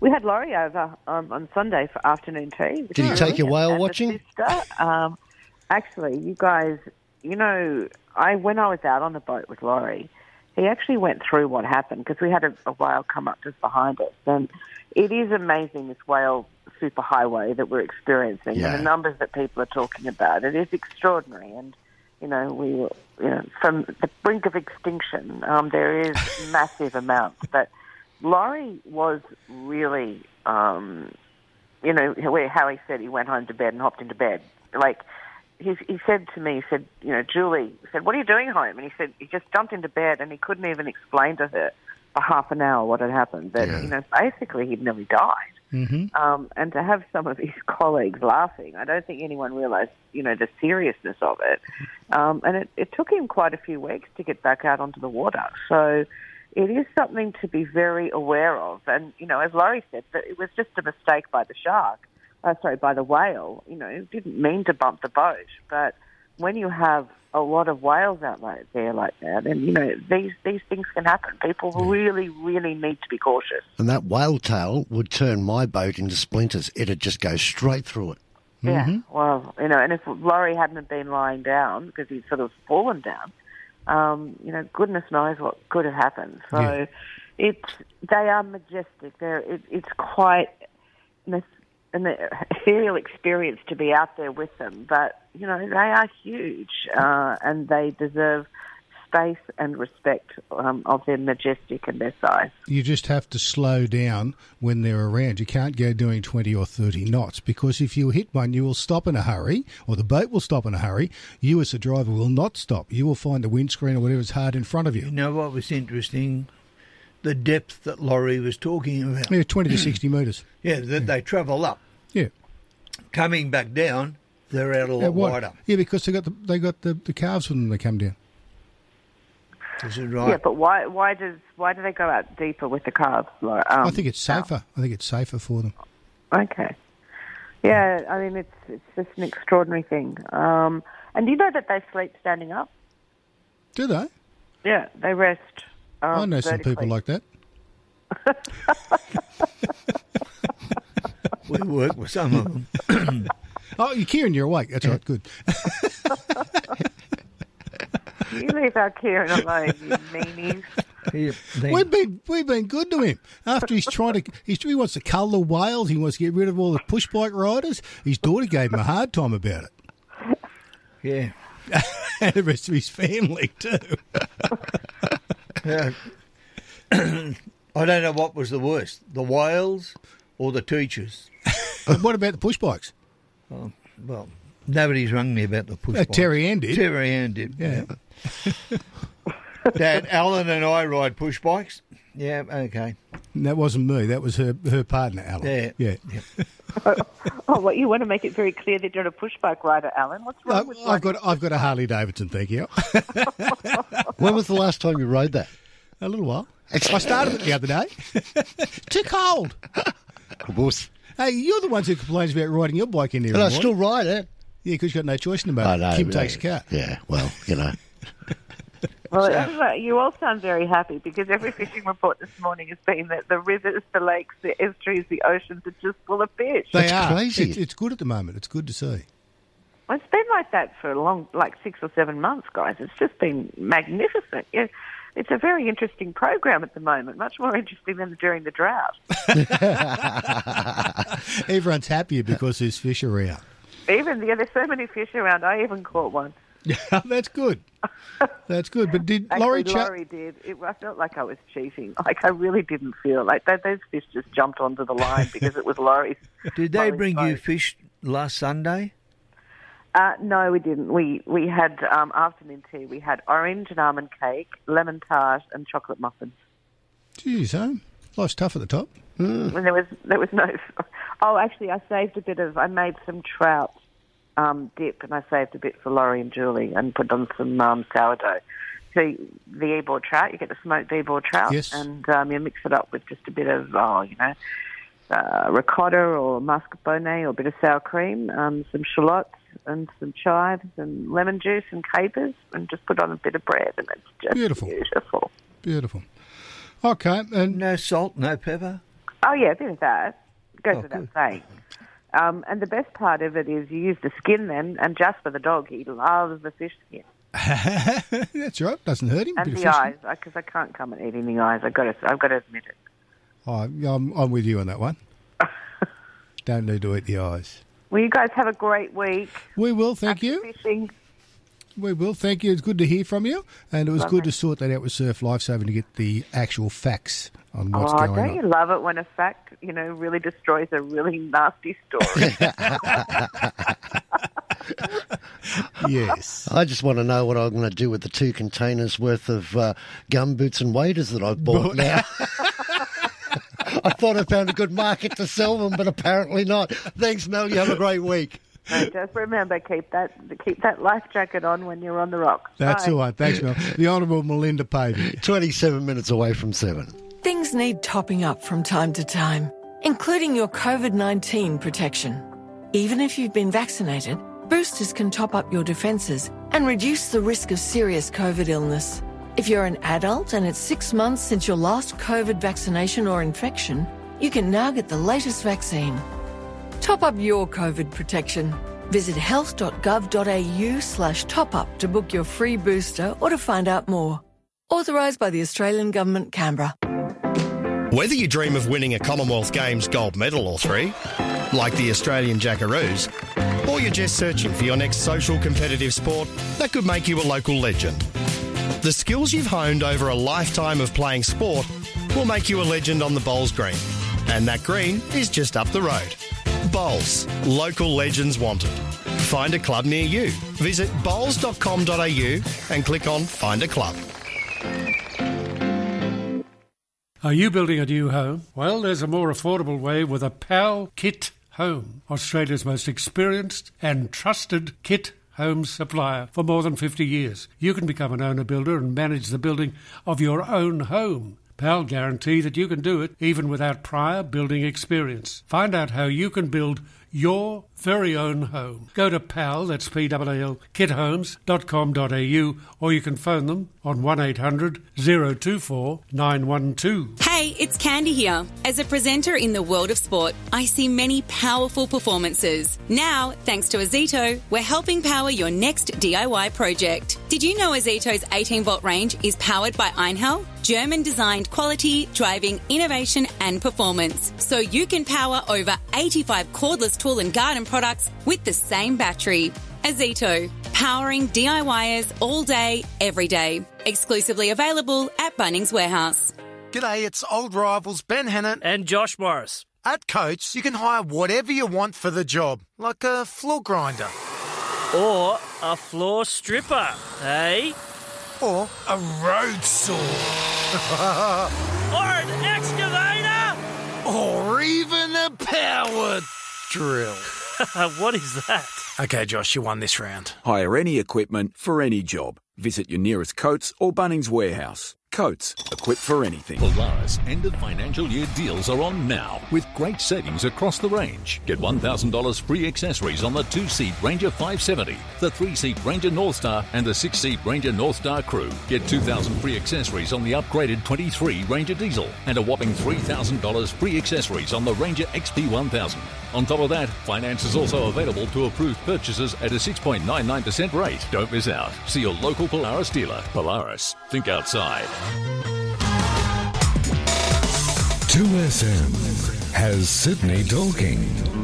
[SPEAKER 6] We had Laurie over um, on Sunday for afternoon tea.
[SPEAKER 4] Did he take you whale watching?
[SPEAKER 6] sister, um, actually, you guys, you know, I when I was out on the boat with Laurie, he actually went through what happened because we had a, a whale come up just behind us, and it is amazing this whale superhighway that we're experiencing
[SPEAKER 4] Yeah.
[SPEAKER 6] and the numbers that people are talking about. It is extraordinary, and you know, we you know, from the brink of extinction, um, there is massive amounts, but. Laurie was really, um, you know, how he said he went home to bed and hopped into bed. Like he, he said to me, he said, you know, Julie said, "What are you doing home?" And he said he just jumped into bed and he couldn't even explain to her for half an hour what had happened. That you know, basically he'd nearly died.
[SPEAKER 5] Mm-hmm.
[SPEAKER 6] Um, and to have some of his colleagues laughing, I don't think anyone realised, you know, the seriousness of it. Um, and it, it took him quite a few weeks to get back out onto the water. So it is something to be very aware of. And, you know, as Laurie said, that it was just a mistake by the shark, uh, sorry, by the whale. You know, didn't mean to bump the boat. But when you have a lot of whales out there like that, and, you know, these, these things can happen. People really, really need to be cautious.
[SPEAKER 4] And that whale tail would turn my boat into splinters. It'd just go straight through it.
[SPEAKER 6] Yeah, well, you know, and if Laurie hadn't been lying down because he'd sort of fallen down, um, you know, goodness knows what could have happened. So
[SPEAKER 5] Yeah.
[SPEAKER 6] it's they are majestic. They're it, it's quite an an ethereal experience to be out there with them. But you know, they are huge uh, and they deserve space and respect um, of their majestic and their size.
[SPEAKER 5] You just have to slow down when they're around. You can't go doing 20 or 30 knots because if you hit one, you will stop in a hurry, or the boat will stop in a hurry. You, as a driver, will not stop. You will find the windscreen or whatever's hard in front of you.
[SPEAKER 7] You know what was interesting? The depth that Laurie was talking about.
[SPEAKER 5] Yeah, 20 to 60 metres.
[SPEAKER 7] Yeah, that they travel up.
[SPEAKER 5] Yeah.
[SPEAKER 7] Coming back down, they're out a lot
[SPEAKER 5] Yeah,
[SPEAKER 7] wider.
[SPEAKER 5] Yeah, because they got the, they got the, the calves when they come down.
[SPEAKER 7] Is it right?
[SPEAKER 6] Yeah, but why why does why do they go out deeper with the calves? Laura? Um,
[SPEAKER 5] I think it's safer. I think it's safer for them.
[SPEAKER 6] Okay. Yeah, I mean it's it's just an extraordinary thing. Um, and do you know that they sleep standing up?
[SPEAKER 5] Do they?
[SPEAKER 6] Yeah, they rest. Um,
[SPEAKER 5] I know some people like that.
[SPEAKER 7] we work with some of them.
[SPEAKER 5] oh, you Keiren, you're awake. That's right. Good.
[SPEAKER 6] You leave our Keiren alone, you meanies.
[SPEAKER 5] We've been we've been good to him. After he's trying to, he's, he wants to cull the whales. He wants to get rid of all the push bike riders. His daughter gave him a hard time about it,
[SPEAKER 7] Yeah.
[SPEAKER 5] and the rest of his family too.
[SPEAKER 7] Yeah. I don't know what was the worst, the whales or the teachers.
[SPEAKER 5] What about the push bikes?
[SPEAKER 7] Oh, well, nobody's rung me about the push
[SPEAKER 5] Uh,
[SPEAKER 7] bike.
[SPEAKER 5] Terry Ann did.
[SPEAKER 7] Terry Ann did.
[SPEAKER 5] Yeah.
[SPEAKER 7] Dad, Alan and I ride push bikes. Yeah, okay.
[SPEAKER 5] And that wasn't me. That was her her partner, Alan.
[SPEAKER 7] Yeah.
[SPEAKER 5] yeah.
[SPEAKER 6] Oh, what you want to make it very clear that you're not a push bike rider, Alan? What's wrong
[SPEAKER 5] I've,
[SPEAKER 6] with
[SPEAKER 5] I've got I've got a Harley Davidson. Thank you.
[SPEAKER 4] When was the last time you rode that?
[SPEAKER 5] A little while. I started it the other day. Too cold.
[SPEAKER 4] Wuss.
[SPEAKER 5] Hey, you're the ones who complains about riding your bike in here.
[SPEAKER 4] But I still ride it.
[SPEAKER 5] Yeah, because you've got no choice in the
[SPEAKER 4] I
[SPEAKER 5] matter.
[SPEAKER 4] know.
[SPEAKER 5] Kim takes the car.
[SPEAKER 4] Yeah, well, you know.
[SPEAKER 6] Well, everybody- you all sound very happy because every fishing report this morning has been that the rivers, the lakes, the estuaries, the oceans are just full of fish.
[SPEAKER 5] They are. It's, it's good at the moment. It's good to see.
[SPEAKER 6] Well, it's been like that for a long, like six or seven months, guys. It's just been magnificent. Yeah, it's a very interesting program at the moment, much more interesting than during the drought.
[SPEAKER 5] Everyone's happier because there's fish around.
[SPEAKER 6] Even yeah, there's so many fish around. I even caught one.
[SPEAKER 5] That's good. That's good. But did
[SPEAKER 6] Actually,
[SPEAKER 5] Laurie Cha-
[SPEAKER 6] Laurie did. It, I felt like I was cheating. Like I really didn't feel like that. Those fish just jumped onto the line because it was Laurie's.
[SPEAKER 7] Did they
[SPEAKER 6] Laurie's
[SPEAKER 7] bring you fish last Sunday?
[SPEAKER 6] Uh, no, we didn't. We we had um, afternoon tea. We had orange and almond cake, lemon tart, and chocolate muffins.
[SPEAKER 5] Geez, huh? Life's tough at the top.
[SPEAKER 6] And there was there was no. Oh, actually, I saved a bit of. I made some trout um, dip, and I saved a bit for Laurie and Julie, and put on some um, sourdough. So the Ebor trout, you get the smoked Ebor trout,
[SPEAKER 5] Yes.
[SPEAKER 6] and um, you mix it up with just a bit of, oh, you know, uh, ricotta or mascarpone or a bit of sour cream, um, some shallots and some chives and lemon juice and capers, and just put on a bit of bread, and it's just
[SPEAKER 5] Beautiful.
[SPEAKER 6] beautiful.
[SPEAKER 5] Beautiful. Okay, and
[SPEAKER 7] no salt, no pepper.
[SPEAKER 6] Oh yeah, a bit of that goes
[SPEAKER 7] Oh,
[SPEAKER 6] without
[SPEAKER 7] good.
[SPEAKER 6] saying. Um, and the best part of it is you use the skin then, and just for the dog, he loves the fish skin
[SPEAKER 5] That's right. Doesn't hurt him.
[SPEAKER 6] and
[SPEAKER 5] Bit
[SPEAKER 6] the eyes, because I can't come and eating the eyes. I've got to, I've got to admit it.
[SPEAKER 5] Oh, I'm, I'm with you on that one. Don't need to eat the eyes.
[SPEAKER 6] Well, you guys have a great week.
[SPEAKER 5] We will, thank you.
[SPEAKER 6] Fishing.
[SPEAKER 5] We will, thank you. It's good to hear from you, and it was
[SPEAKER 6] Lovely.
[SPEAKER 5] good to sort that out with Surf Lifesaving to get the actual facts on what's
[SPEAKER 6] oh,
[SPEAKER 5] going
[SPEAKER 6] don't
[SPEAKER 5] on.
[SPEAKER 6] you love it when a fact, you know, really destroys a really nasty story?
[SPEAKER 5] yes.
[SPEAKER 4] I just want to know what I'm going to do with the two containers worth of uh, gum boots and waders that I've bought now. I thought I found a good market to sell them, but apparently not. Thanks, Mel. You have a great week.
[SPEAKER 6] so just remember, keep that keep that life jacket on when you're on the rocks.
[SPEAKER 5] That's
[SPEAKER 6] Bye.
[SPEAKER 5] all right. Thanks, Mel. The Honourable Melinda Pavey.
[SPEAKER 4] 27 minutes away from 7.
[SPEAKER 20] Things need topping up from time to time, including your COVID 19 protection. Even if you've been vaccinated, boosters can top up your defences and reduce the risk of serious COVID illness. If you're an adult and it's six months since your last COVID vaccination or infection, you can now get the latest vaccine. Top up your COVID protection. Visit health.gov.au slash top up to book your free booster or to find out more. Authorised by the Australian Government, Canberra.
[SPEAKER 21] Whether you dream of winning a Commonwealth Games gold medal or three, like the Australian Jackaroos, or you're just searching for your next social competitive sport that could make you a local legend. The skills you've honed over a lifetime of playing sport will make you a legend on the Bowls Green. And that green is just up the road. Bowls, local legends wanted. Find a club near you. Visit bowls.com.au and click on Find a Club.
[SPEAKER 22] Are you building a new home? Well, there's a more affordable way with a PAL Kit Home, Australia's most experienced and trusted kit home supplier for more than 50 years. You can become an owner builder and manage the building of your own home. PAL guarantee that you can do it even without prior building experience. Find out how you can build your very own home. Go to PAL, that's P-A-L, kithomes.com.au or you can phone them on 1800 024 912.
[SPEAKER 23] Hey, it's Candy here. As a presenter in the world of sport, I see many powerful performances. Now, thanks to Ozito, we're helping power your next DIY project. Did you know Ozito's 18 volt range is powered by Einhell? German designed quality, driving, innovation, and performance. So you can power over 85 cordless tool and garden products with the same battery. Ozito, powering DIYers all day, every day. Exclusively available at Bunnings Warehouse.
[SPEAKER 24] G'day, it's old rivals Ben Hannant and Josh Morris. At Coates, you can hire whatever you want for the job, like a floor grinder.
[SPEAKER 25] Or a floor stripper, eh?
[SPEAKER 24] Or a road saw.
[SPEAKER 25] Or an excavator?
[SPEAKER 24] or even a power drill.
[SPEAKER 25] what is that?
[SPEAKER 24] Okay, Josh, you won this round.
[SPEAKER 26] Hire any equipment for any job. Visit your nearest Coates or Bunnings warehouse.
[SPEAKER 27] Coates, equipped for anything.
[SPEAKER 28] Polaris end of financial year deals are on now with great savings across the range. Get $1,000 free accessories on the two seat Ranger 570, the three seat Ranger Northstar, and the six seat Ranger Northstar Crew. Get 2,000 free accessories on the upgraded 23 Ranger Diesel and a whopping $3,000 free accessories on the Ranger XP 1000. On top of that, finance is also available to approved purchases at a 6.99% rate. Don't miss out. See your local Polaris dealer. Polaris, think outside.
[SPEAKER 1] 2SM has Sydney talking.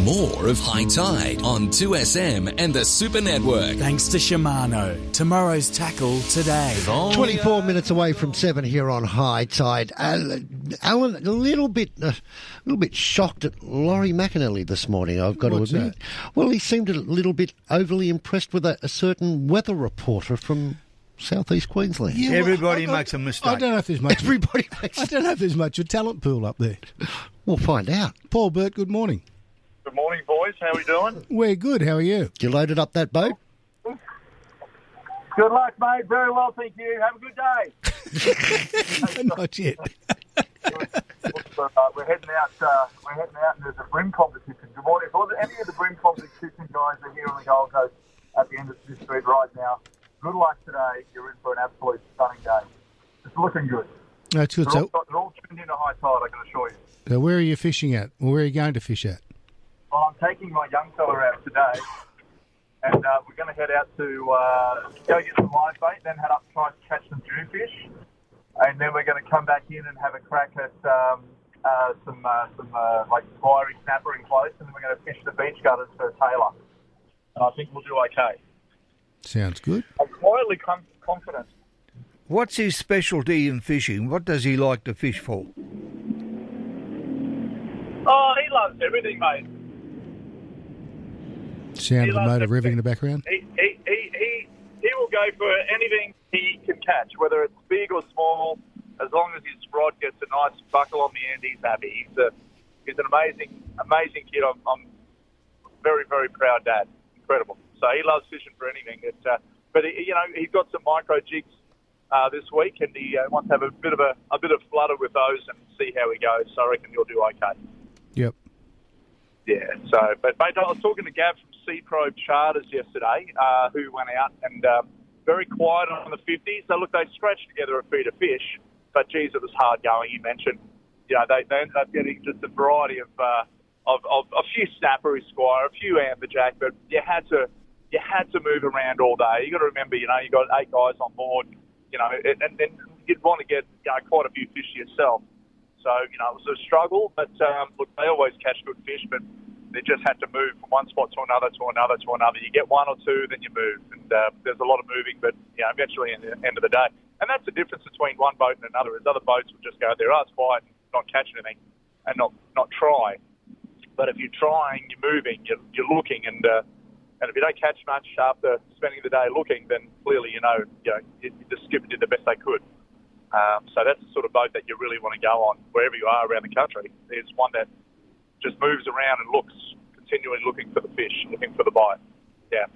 [SPEAKER 1] More of Hi-Tide on 2SM and the Super Network.
[SPEAKER 2] Thanks to Shimano. Tomorrow's tackle today.
[SPEAKER 4] 24 minutes away from seven here on Hi-Tide. Uh, Alan, a little bit, uh, a little bit shocked at Laurie McAnally this morning. I've got
[SPEAKER 5] What's
[SPEAKER 4] to admit. Well, he seemed a little bit overly impressed with a, a certain weather reporter from southeast Queensland.
[SPEAKER 5] Yeah,
[SPEAKER 7] Everybody
[SPEAKER 5] I- I-
[SPEAKER 7] makes a mistake.
[SPEAKER 5] I don't know if there's much.
[SPEAKER 4] Everybody makes.
[SPEAKER 5] I don't know if there's much a talent pool up there.
[SPEAKER 4] We'll find out.
[SPEAKER 5] Paul Burt, good morning.
[SPEAKER 29] Good morning, boys. How are we doing?
[SPEAKER 5] We're good. How are you?
[SPEAKER 4] You loaded up that boat?
[SPEAKER 29] Good luck, mate. Very well, thank you. Have a good day.
[SPEAKER 5] Not yet.
[SPEAKER 29] So, uh, we're heading out. Uh, we're heading out, and there's a bream competition. Good morning. If any of the bream competition guys are here on the Gold Coast at the end of this street right now, good luck today. You're in for an absolute stunning day. It's looking good.
[SPEAKER 5] That's good.
[SPEAKER 29] They're all,
[SPEAKER 5] So,
[SPEAKER 29] they're all tuned into Hi-Tide. I can assure you.
[SPEAKER 5] so where are you fishing at? Or where are you going to fish at?
[SPEAKER 29] Well, I'm taking my young fella out today, and uh, we're going to head out to uh, go get some live bait, then head up and try and catch some jewfish, and then we're going to come back in and have a crack at um, uh, some uh, some uh, like fiery snapper in close, and then we're going to fish the beach gutters for tailor. And I think we'll do okay.
[SPEAKER 5] Sounds good.
[SPEAKER 29] I'm quietly com- confident.
[SPEAKER 7] What's his specialty in fishing? What does he like to fish for?
[SPEAKER 29] Oh, he loves everything, mate.
[SPEAKER 5] Sound of the motor revving in the background.
[SPEAKER 29] He, he, he, he, he will go for anything he can catch, whether it's big or small. As long as his rod gets a nice buckle on the end, he's happy. He's a he's an amazing amazing kid. I'm, I'm very very proud dad. Incredible. So he loves fishing for anything. It, uh, but he, you know he's got some micro jigs uh, this week, and he uh, wants to have a bit of a, a bit of flutter with those and see how he goes. So I reckon you'll do okay.
[SPEAKER 5] Yep.
[SPEAKER 29] Yeah. So, but mate, I was talking to Gav from Sea Probe Charters yesterday, uh, who went out and um, very quiet on the 50s. So look, they scratched together a feed of fish, but geez, it was hard going. He mentioned, you know, they, they ended up getting just a variety of, uh, of, of a few snapper, squire, a few amberjack, but you had to you had to move around all day. You got to remember, you know, you got eight guys on board, you know, and, and you'd want to get you know quite a few fish yourself. So, you know, it was a struggle, but um, look, they always catch good fish, but they just had to move from one spot to another, to another, to another. You get one or two, then you move, and uh, there's a lot of moving, but you know, eventually, at the end of the day, and that's the difference between one boat and another. Is other boats will just go there, it's quiet, and not catch anything, and not not try. But if you're trying, you're moving, you're, you're looking, and uh, and if you don't catch much after spending the day looking, then clearly you know, you know, you, the skipper did the best they could. Um, so that's the sort of boat that you really want to go on wherever you are around the country. It's one that just moves around and looks, continually looking for the fish, looking for the bite. Yeah.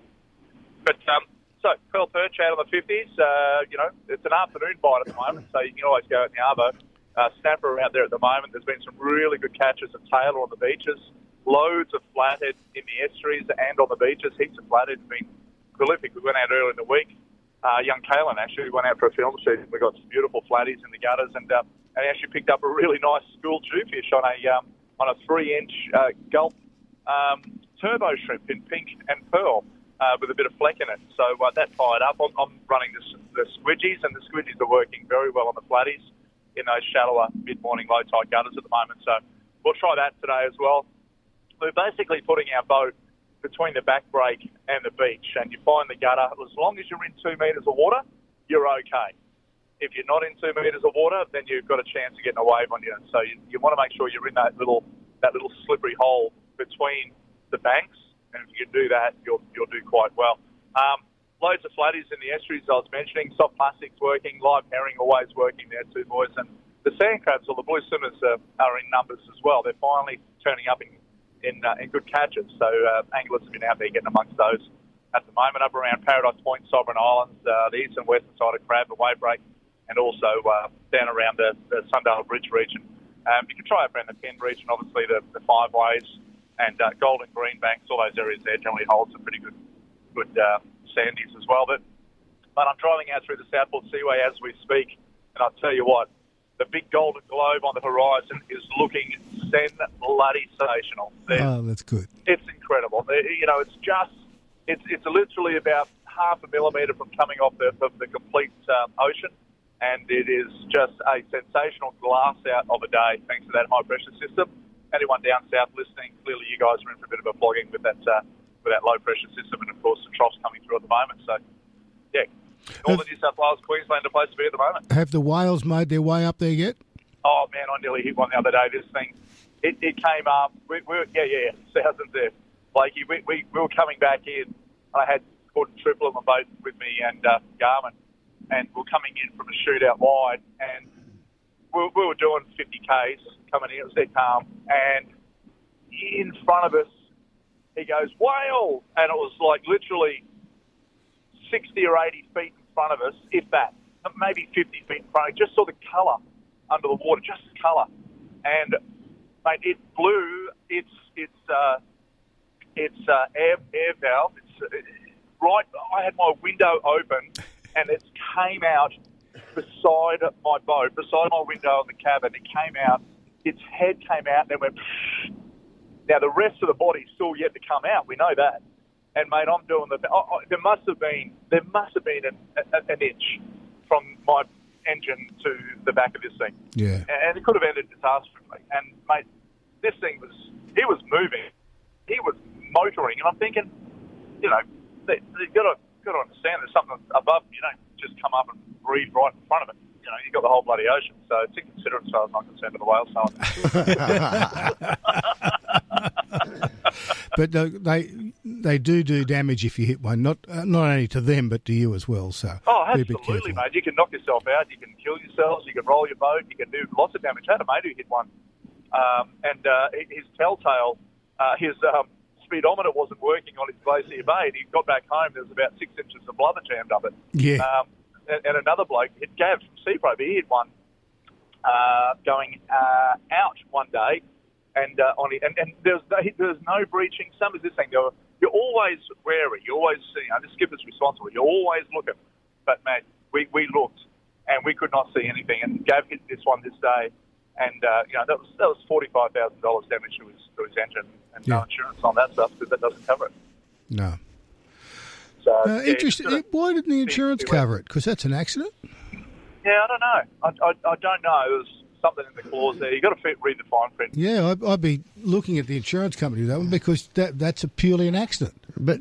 [SPEAKER 29] But um, so pearl perch out on the 50s. Uh, you know, it's an afternoon bite at the moment, so you can always go out in the arvo. Uh, snapper out there at the moment. There's been some really good catches of tailor on the beaches. Loads of flathead in the estuaries and on the beaches. Heaps of flathead have been prolific. We went out early in the week. Uh, young Kalen actually went out for a film shoot. We got some beautiful flatties in the gutters, and uh, and actually picked up a really nice school jewfish on a um, on a three-inch uh, gulp um, turbo shrimp in pink and pearl uh, with a bit of fleck in it. So uh, that fired up. I'm, I'm running the, the squidgies, and the squidgies are working very well on the flatties in those shallower mid-morning low tide gutters at the moment. So we'll try that today as well. We're basically putting our boat between the back break and the beach, and you find the gutter. As long as you're in two metres of water, you're okay. If you're not in two metres of water, then you've got a chance of getting a wave on you. So you, you want to make sure you're in that little that little slippery hole between the banks, and if you can do that, you'll you'll do quite well. Um, loads of flatties in the estuaries I was mentioning. Soft plastics working, live herring always working there too, boys. And the sand crabs or the blue swimmers are, are in numbers as well. They're finally turning up in in, uh, in good catches. So uh, anglers have been out there getting amongst those at the moment up around Paradise Point, Sovereign Islands, uh, the east and western side of Crab and Wavebreak, and also uh, down around the, the Sundale Bridge region. Um, you can try up around the Penn region, obviously the, the Five Ways and uh, Golden Green Banks, all those areas there generally hold some pretty good good uh, sandies as well. But but I'm driving out through the Southport Seaway as we speak, and I'll tell you what, the big golden globe on the horizon is looking sensational.
[SPEAKER 5] Oh, that's good.
[SPEAKER 29] it's incredible. You know, it's just it's it's literally about half a millimetre from coming off the, of the complete um, ocean, and it is just a sensational glass out of a day thanks to that high pressure system. Anyone down south listening, clearly you guys are in for a bit of a flogging with that uh, with that low pressure system, and of course the troughs coming through at the moment. So, yeah, all the New South Wales, Queensland, a place to be at the moment.
[SPEAKER 5] Have the whales made their way up there yet?
[SPEAKER 29] Oh man, I nearly hit one the other day. This thing, it, it came up. We, we were, yeah, yeah, yeah, thousands there. Blakey, we, we, we were coming back in. I had Gordon Triple on the boat with me and uh, Garmin, and we are coming in from a shootout wide, and we, were- we were doing 50 k's coming in. It was dead calm, and in front of us, he goes whale, and it was like literally 60 or 80 feet in front of us, if that, maybe 50 feet in front. I just saw the colour under the water, just the colour, and mate, it blew its its uh, its uh, air air valve. It's uh, right. I had my window open, and it came out beside my boat, beside my window in the cabin. It came out. Its head came out, and then went. Now the rest of the body's still yet to come out. We know that. And mate, I'm doing the. I, I, there must have been there must have been an, a, an inch from my engine to the back of this thing,
[SPEAKER 5] Yeah.
[SPEAKER 29] and it could have ended disastrously. And mate, this thing was he was moving, he was motoring, and I'm thinking, you know, they, they got to got to understand there's something above. You don't just come up and breathe right in front of it. You know, you've got the whole bloody ocean, so it's inconsiderate as far as I'm concerned with the whale sailing.
[SPEAKER 5] But uh, they they do do damage if you hit one. Not uh, not only to them, but to you as well. So
[SPEAKER 29] Oh,
[SPEAKER 5] be a bit
[SPEAKER 29] absolutely, mate. You can knock yourself out. You can kill yourselves. You can roll your boat. You can do lots of damage. I had a mate who hit one, um, and uh, his telltale, uh, his um, speedometer wasn't working on his Glacier Bay, and he got back home. There was about six inches of blubber jammed up it.
[SPEAKER 5] Yeah.
[SPEAKER 29] Um, and, and another bloke hit Gav from Seaprobe. He hit one uh, going uh, out one day, and uh, on and, and there's no, there's no breaching. Some is this thing. You're, you're always wary. You're always see. You know, the skipper's responsible. You're always looking. But mate, we, we looked, and we could not see anything. And Gav hit this one this day, and uh, you know that was that was forty five thousand dollars damage to his to his engine, and no insurance on that stuff because that doesn't cover it.
[SPEAKER 5] No.
[SPEAKER 29] So
[SPEAKER 5] Uh,
[SPEAKER 29] yeah,
[SPEAKER 5] interesting.
[SPEAKER 29] sort of-
[SPEAKER 5] Why didn't the insurance cover it? Because that's an accident.
[SPEAKER 29] Yeah, I don't know. I, I, I don't know. There's something in the clause there. You got to fit, read the fine print.
[SPEAKER 5] Yeah, I'd, I'd be looking at the insurance company that one because that that's a purely an accident.
[SPEAKER 4] But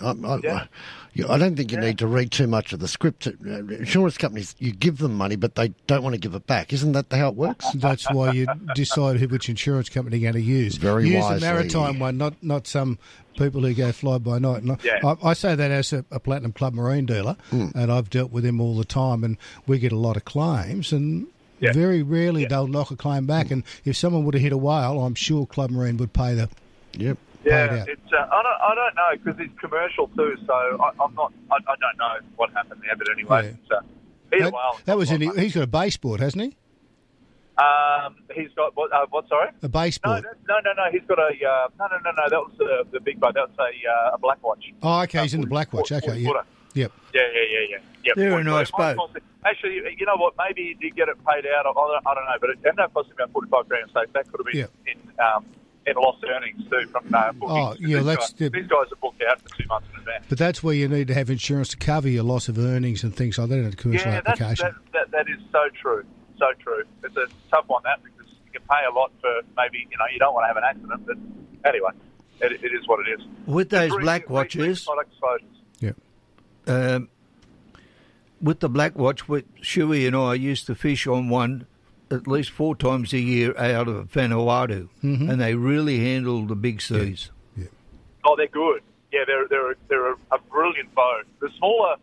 [SPEAKER 4] I, I, I, yeah, I don't think you need to read too much of the script. Uh, Insurance companies, you give them money, but they don't want to give it back. Isn't that how it works?
[SPEAKER 5] That's why you decide who which insurance company you're going to use.
[SPEAKER 4] Very
[SPEAKER 5] use
[SPEAKER 4] wisely.
[SPEAKER 5] the maritime one, not not some people who go fly by night. And I-
[SPEAKER 29] Yeah.
[SPEAKER 5] I, I say that as a, a platinum club marine dealer,
[SPEAKER 4] Hmm.
[SPEAKER 5] and I've dealt with them all the time, and we get a lot of claims, and very rarely they'll knock a claim back. And if someone would have hit a whale, I'm sure Club Marine would pay the.
[SPEAKER 4] Yep.
[SPEAKER 29] Yeah, it's uh, I don't I don't know because it's commercial too. So I, I'm not I, I don't know what happened there, but anyway, it's, uh, either
[SPEAKER 5] That,
[SPEAKER 29] way,
[SPEAKER 5] that was in. He's got a baseboard, hasn't he?
[SPEAKER 29] um, he's got what? Uh, what? Sorry.
[SPEAKER 5] A baseboard.
[SPEAKER 29] no, no, no. no. He's got a uh, no, no, no, no. That was the, the big boat. That was a uh, a black watch.
[SPEAKER 5] Oh, okay. He's in the Black Watch. Okay, yeah. Yep.
[SPEAKER 29] Yeah, yeah, yeah, yeah. Yep.
[SPEAKER 7] They're a nice
[SPEAKER 29] it
[SPEAKER 7] boat.
[SPEAKER 29] Actually, you know what? Maybe he did get it paid out. I don't, I don't know, but it ended up costing about forty-five grand. So that could have been in um, in lost earnings too from uh, bookings.
[SPEAKER 5] Oh, yeah,
[SPEAKER 29] These
[SPEAKER 5] that's
[SPEAKER 29] guys,
[SPEAKER 5] the-
[SPEAKER 29] these guys are booked out for two months in advance.
[SPEAKER 5] But that's where you need to have insurance to cover your loss of earnings and things like that in a commercial
[SPEAKER 29] yeah, that's,
[SPEAKER 5] application.
[SPEAKER 29] that, that that is so true, so true. It's a tough one that because you can pay a lot for maybe you know you don't want to have an accident, but anyway, it, it is what it is.
[SPEAKER 7] With those
[SPEAKER 29] Breach-
[SPEAKER 7] black watches,
[SPEAKER 29] product disclosures.
[SPEAKER 7] um, with the black watch, with Shuey and I used to fish on one at least four times a year out of Vanuatu,
[SPEAKER 29] Mhm.
[SPEAKER 7] and they really handle the big seas.
[SPEAKER 29] Oh, they're good. Yeah, they're they're they're a, a brilliant boat. The smaller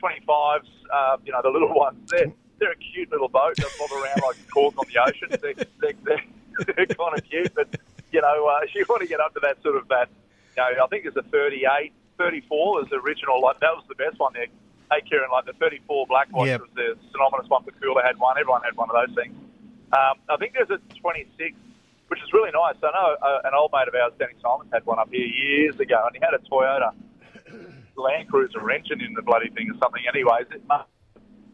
[SPEAKER 29] 25s, uh, you know, the little ones, they're they're a cute little boat. They bob around like a cork on the ocean. They're, they're, they're, they're kind of cute, but you know, uh, you want to get up to that sort of that know, I think it's a 38, 34 was the original. Like that was the best one there. Hey, Keiren, like the 34 black watch
[SPEAKER 7] Yep.
[SPEAKER 29] was the synonymous one for Cooler had one. Everyone had one of those things. Um, I think there's a 26, which is really nice. I know uh, an old mate of ours, Danny Simons, had one up here years ago, and he had a Toyota Land Cruiser engine in the bloody thing or something. Anyways, it, mu-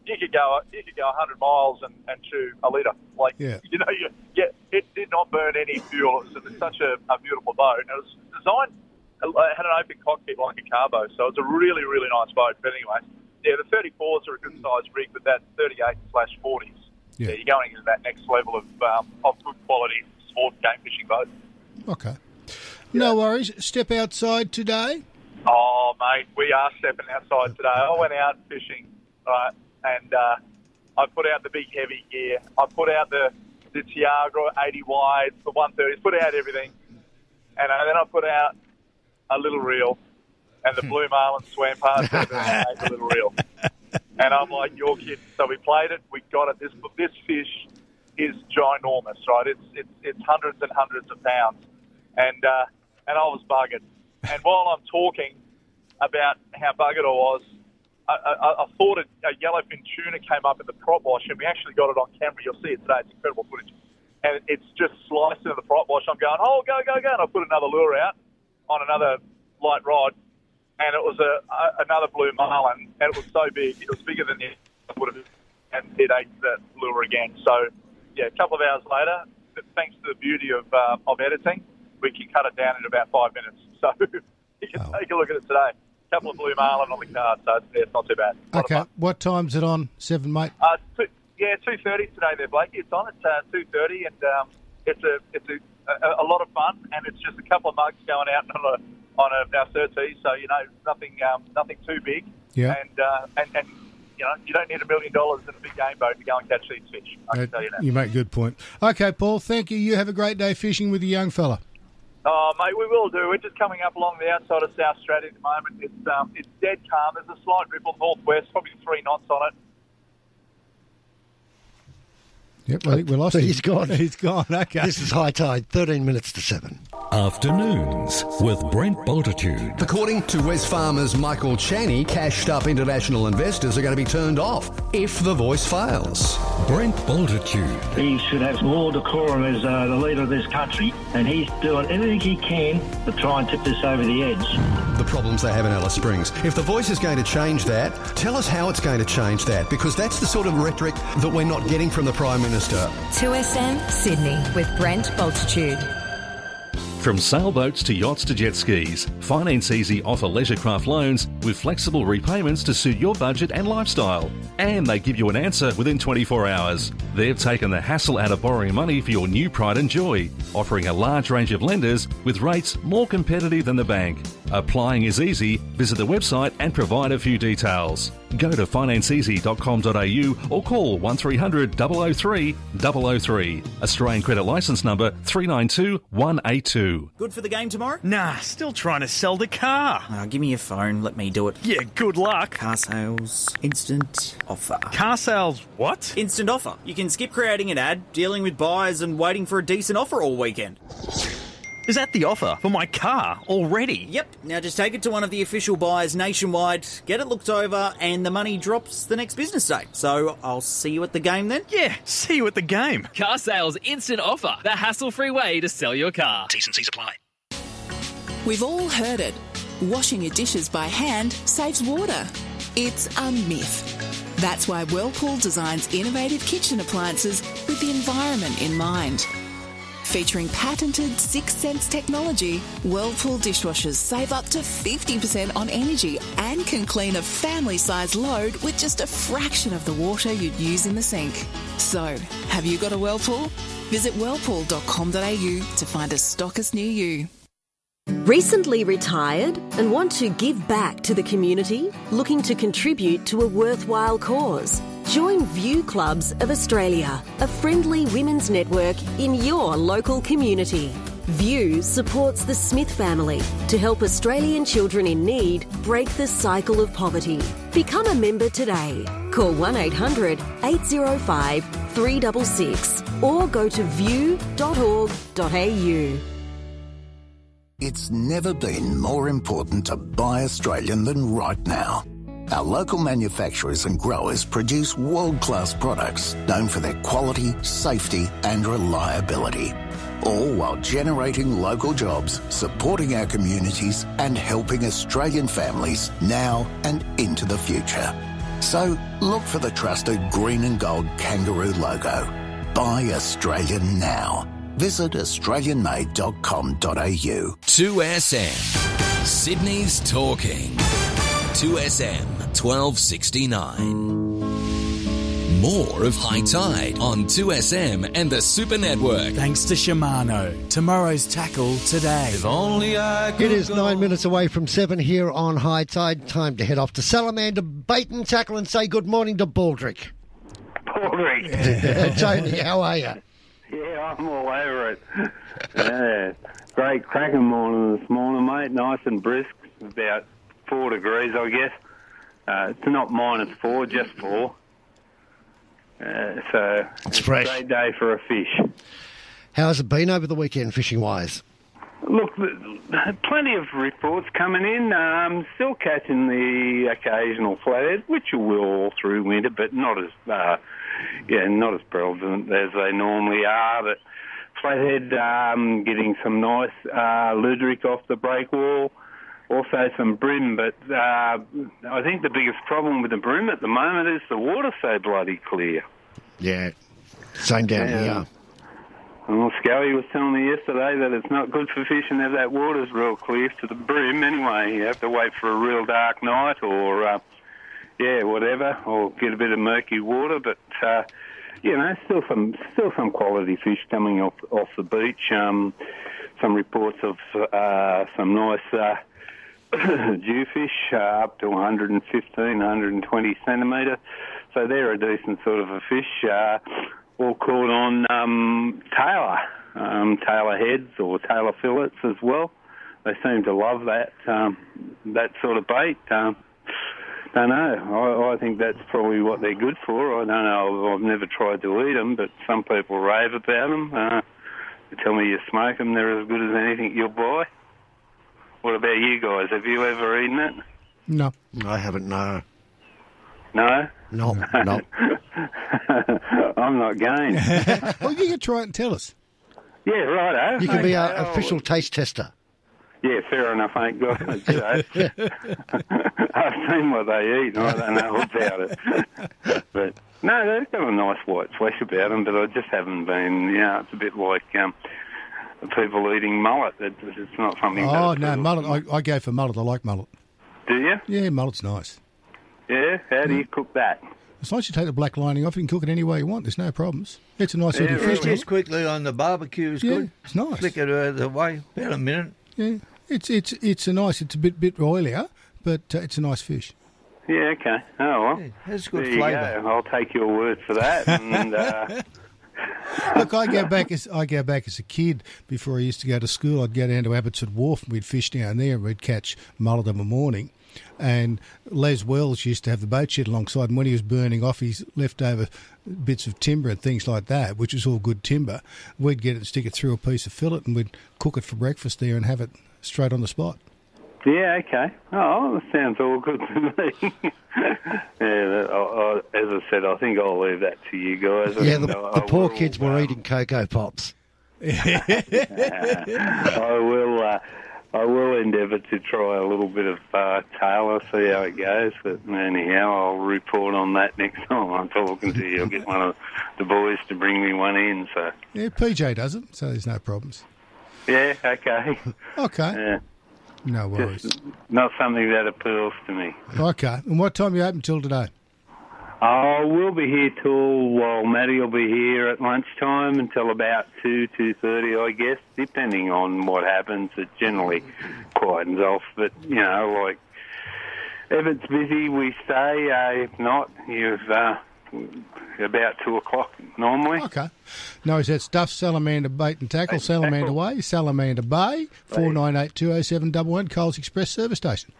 [SPEAKER 29] you could go you could go 100 miles and, and chew a litre. Like
[SPEAKER 5] Yeah.
[SPEAKER 29] you know, you, yeah, it did not burn any fuel. It was such a, a beautiful boat. And it was designed. It had an open cockpit like a carbo, so it's a really really nice boat. But anyway, yeah, the 34s are a good sized rig, but that 38 slash 40s, yeah. you're going into that next level of um, of good quality sport game fishing boat.
[SPEAKER 5] Okay. No worries. Step outside today.
[SPEAKER 29] Oh, mate, we are stepping outside today. I went out fishing, right, and uh, I put out the big heavy gear. I put out the the Tiagra 80 wides, the 130s, put out everything, and uh, then I put out a little reel, and the blue marlin swam past it and ate the little reel. And I'm like, you're kidding. So we played it, we got it. This this fish is ginormous, right? It's it's it's hundreds and hundreds of pounds, and uh, and I was buggered. And while I'm talking about how buggered I was, I, I, I thought a, a yellowfin tuna came up in the prop wash, and we actually got it on camera. You'll see it today. It's incredible footage. And it's just sliced into the prop wash. I'm going, oh, go, go, go. And I put another lure out on another light rod, and it was a, a another blue marlin, and it was so big. It was bigger than the would have, and it ate the lure again. So, yeah, a couple of hours later, thanks to the beauty of uh, of editing, we can cut it down in about five minutes. So you can take a look at it today. A couple of blue marlin on the card, so it's, yeah, it's not too bad.
[SPEAKER 5] Okay. What time's it on? Seven, mate.
[SPEAKER 29] Uh, two, yeah, two thirty today there, Blakey. It's on. It's uh, two thirty, and um, it's a it's a, a, a lot of fun, and it's just a couple of mugs going out and on a on a our thirty. So you know, nothing um, nothing too big.
[SPEAKER 5] Yeah.
[SPEAKER 29] And uh, and and you know, you don't need a million dollars in a big game boat to go and catch these fish. I can tell you that.
[SPEAKER 5] you make a good point. Okay, Paul. Thank you. You have a great day fishing with the young fella.
[SPEAKER 29] Oh, mate, we will do. We're just coming up along the outside of South Strat at the moment. It's um, it's dead calm. There's a slight ripple northwest, probably three knots on it.
[SPEAKER 5] Yep. I think we lost
[SPEAKER 4] So
[SPEAKER 5] him.
[SPEAKER 4] he's gone.
[SPEAKER 5] He's gone. Okay.
[SPEAKER 4] This is Hi-Tide, 13 minutes to 7.
[SPEAKER 1] Afternoons with Brent Bultitude.
[SPEAKER 30] According to Wesfarmers Michael Chaney, cashed up international investors are going to be turned off if the voice fails.
[SPEAKER 1] Brent Bultitude.
[SPEAKER 31] He should have more decorum as uh, the leader of this country, and he's doing everything he can to try and tip this over the edge.
[SPEAKER 30] The problems they have in Alice Springs. If the voice is going to change that, tell us how it's going to change that, because that's the sort of rhetoric that we're not getting from the Prime Minister.
[SPEAKER 32] 2SM Sydney with Brent Bultitude.
[SPEAKER 28] From sailboats to yachts to jet skis, Finance Easy offer leisure craft loans with flexible repayments to suit your budget and lifestyle. And they give you an answer within 24 hours. They've taken the hassle out of borrowing money for your new pride and joy, offering a large range of lenders with rates more competitive than the bank. Applying is easy. Visit the website and provide a few details. Go to financeeasy.com.au or call 1300 003 003. Australian credit license number 392 182.
[SPEAKER 33] Good for the game tomorrow? Nah, still trying to sell the car. Oh, give me your phone, let me do it. Yeah, good luck. Carsales, instant offer. Carsales, what? Instant offer. You can skip creating an ad, dealing with buyers, and waiting for a decent offer all weekend. Is that the offer for my car already? Yep. Now just take it to one of the official buyers nationwide, get it looked over, and the money drops the next business day. So I'll see you at the game then? Yeah, see you at the game.
[SPEAKER 34] Carsales instant offer. The hassle free way to sell your car.
[SPEAKER 33] T's and C's apply.
[SPEAKER 26] We've all heard it. Washing your dishes by hand saves water. It's a myth. That's why Whirlpool designs innovative kitchen appliances with the environment in mind. Featuring patented Six Sense technology, Whirlpool dishwashers save up to 50% on energy and can clean a family sized load with just a fraction of the water you'd use in the sink. So, have you got a Whirlpool? Visit whirlpool.com.au to find a stockist near you.
[SPEAKER 35] Recently retired and want to give back to the community? Looking to contribute to a worthwhile cause? Join View Clubs of Australia, a friendly women's network in your local community. View supports the Smith family to help Australian children in need break the cycle of poverty. Become a member today. Call 1 800 805 366 or go to view.org.au.
[SPEAKER 36] It's never been more important to buy Australian than right now. Our local manufacturers and growers produce world class products known for their quality, safety, and reliability. All while generating local jobs, supporting our communities, and helping Australian families now and into the future. So look for the trusted green and gold kangaroo logo. Buy Australian now. Visit australianmade.com.au.
[SPEAKER 1] 2SM. Sydney's talking. 2SM 1269. More of Hi-Tide on 2SM and the Super Network.
[SPEAKER 2] Thanks to Shimano. Tomorrow's tackle today. If
[SPEAKER 4] only I could It is nine minutes away from seven here on Hi-Tide. Time to head off to Salamander, bait and tackle, and say good morning to Baldrick.
[SPEAKER 37] Baldrick.
[SPEAKER 4] Tony, how are you?
[SPEAKER 37] Yeah, I'm all over it. Yeah, great cracking morning this morning, mate. Nice and brisk. About four degrees, I guess. Uh, it's not minus four, just four. Uh, so
[SPEAKER 4] it's, fresh.
[SPEAKER 37] a great day for a fish.
[SPEAKER 4] How's it been over the weekend, fishing wise?
[SPEAKER 37] Look, plenty of reports coming in. Um, still catching the occasional flathead, which you will all through winter, but not as uh, yeah, not as prevalent as they normally are. But flathead um, getting some nice uh, luderick off the break wall also some bream. But uh, I think the biggest problem with the bream at the moment is the water's so bloody clear.
[SPEAKER 4] Yeah, same down
[SPEAKER 37] Yeah.
[SPEAKER 4] here.
[SPEAKER 37] Well, Scully was telling me yesterday that it's not good for fishing if that water's real clear to the brim. Anyway, you have to wait for a real dark night or, uh, yeah, whatever, or get a bit of murky water. But uh, you know, still some still some quality fish coming off off the beach. Um, some reports of uh, some nice uh, jewfish uh, up to 115, 120 centimetre. So they're a decent sort of a fish. Uh, all caught on um, tailor, um, tailor heads or tailor fillets as well. They seem to love that um, that sort of bait. Um, don't know. I, I think that's probably what they're good for. I don't know. I've never tried to eat them, but some people rave about them. Uh, they tell me you smoke them, they're as good as anything you'll buy. What about you guys? Have you ever eaten it?
[SPEAKER 5] No.
[SPEAKER 4] I haven't, no.
[SPEAKER 37] No?
[SPEAKER 4] No, no.
[SPEAKER 37] I'm not going.
[SPEAKER 5] well, you can try it and tell us.
[SPEAKER 37] Yeah, righto.
[SPEAKER 4] You can be our
[SPEAKER 37] I'll-
[SPEAKER 4] official taste tester.
[SPEAKER 37] Yeah, fair enough, ain't got it. You know. I've seen what they eat, and I don't know about it. But no, they've got a nice white flesh about them, but I just haven't been. You know, it's a bit like um, people eating mullet. It, it's not something.
[SPEAKER 5] Oh
[SPEAKER 37] that
[SPEAKER 5] no, mullet! I, I go for mullet. I like mullet.
[SPEAKER 37] Do you?
[SPEAKER 5] Yeah, mullet's nice.
[SPEAKER 37] Yeah. How do you cook that?
[SPEAKER 5] As long as you take the black lining off, you can cook it any way you want. There's no problems. It's a nice
[SPEAKER 7] Yeah,
[SPEAKER 5] little fish.
[SPEAKER 7] just quickly on the barbecue is
[SPEAKER 5] Yeah,
[SPEAKER 7] good.
[SPEAKER 5] it's nice.
[SPEAKER 7] Flick it out of the way, about a minute.
[SPEAKER 5] Yeah, it's it's it's a nice. It's a bit bit oilier, but uh, it's a nice fish.
[SPEAKER 37] Yeah. Okay. Oh well.
[SPEAKER 7] has
[SPEAKER 37] there
[SPEAKER 7] good flavour.
[SPEAKER 37] go. I'll take your word for that. And uh,
[SPEAKER 5] Look, I go back as I go back as a kid. Before I used to go to school, I'd go down to Abbotsford Wharf and we'd fish down there. and We'd catch mullet of a morning. And Les Wells used to have the boat shed alongside, and when he was burning off his leftover bits of timber and things like that, which was all good timber, we'd get it, and stick it through a piece of fillet, and we'd cook it for breakfast there and have it straight on the spot.
[SPEAKER 37] Yeah. Okay. Oh, that sounds all good to me. yeah. I, I, as I said, I think I'll leave that to you guys.
[SPEAKER 4] Yeah, the, the poor
[SPEAKER 37] will,
[SPEAKER 4] kids were eating Coco Pops.
[SPEAKER 37] I will. Uh, I will endeavour to try a little bit of uh, tailor, see how it goes. But anyhow, I'll report on that next time I'm talking to you. I'll get one of the boys to bring me one in. So
[SPEAKER 5] Yeah, PJ does it, so there's no problems.
[SPEAKER 37] yeah, okay.
[SPEAKER 5] Okay,
[SPEAKER 37] Yeah,
[SPEAKER 5] no worries.
[SPEAKER 37] just not something that appeals to me.
[SPEAKER 5] Okay, and what time are you open till today?
[SPEAKER 37] I will be here till well, Maddie will be here at lunchtime until about two two thirty, I guess, depending on what happens. It generally quietens off, but you know, like if it's busy, we stay. Uh, if not, you've uh, about two o'clock normally.
[SPEAKER 5] Okay. No, is that stuff Salamander Bait and Tackle, Salamander Way, Salamander Bay, 498 Coles Express Service Station.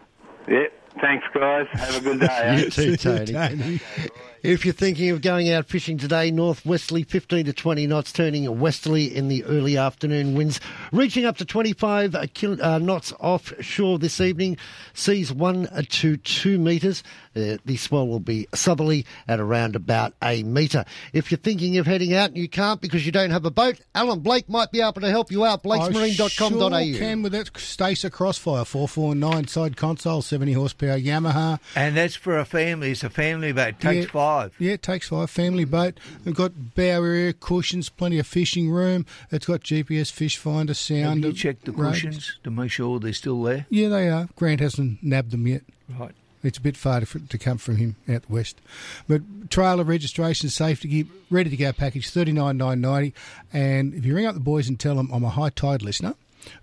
[SPEAKER 37] Yep. Thanks, guys. Have a good day. eh?
[SPEAKER 4] You too, Tony. If you're thinking of going out fishing today, northwesterly 15 to 20 knots, turning westerly in the early afternoon winds, reaching up to 25 uh, knots offshore this evening. Seas 1 to 2 metres. Uh, the swell will be southerly at around about a metre. If you're thinking of heading out and you can't because you don't have a boat, Alan Blake might be able to help you out. BlakesMarine.com.au.
[SPEAKER 5] I sure can with that Stacer Crossfire 449 side console, 70 horsepower Yamaha.
[SPEAKER 7] And that's for a family. It's a family boat. It takes
[SPEAKER 5] yeah,
[SPEAKER 7] five.
[SPEAKER 5] Yeah, it takes five. Family boat. We've got bow area, cushions, plenty of fishing room. It's got GPS fish finder, sound.
[SPEAKER 7] Have you checked the cushions to make sure they're still there?
[SPEAKER 5] Yeah, they are. Grant hasn't nabbed them yet.
[SPEAKER 7] Right.
[SPEAKER 5] It's a bit far to, to come from him out the west. But trailer registration, safety gear, ready to go package, thirty nine nine ninety. And if you ring up the boys and tell them I'm a Hi-Tide listener,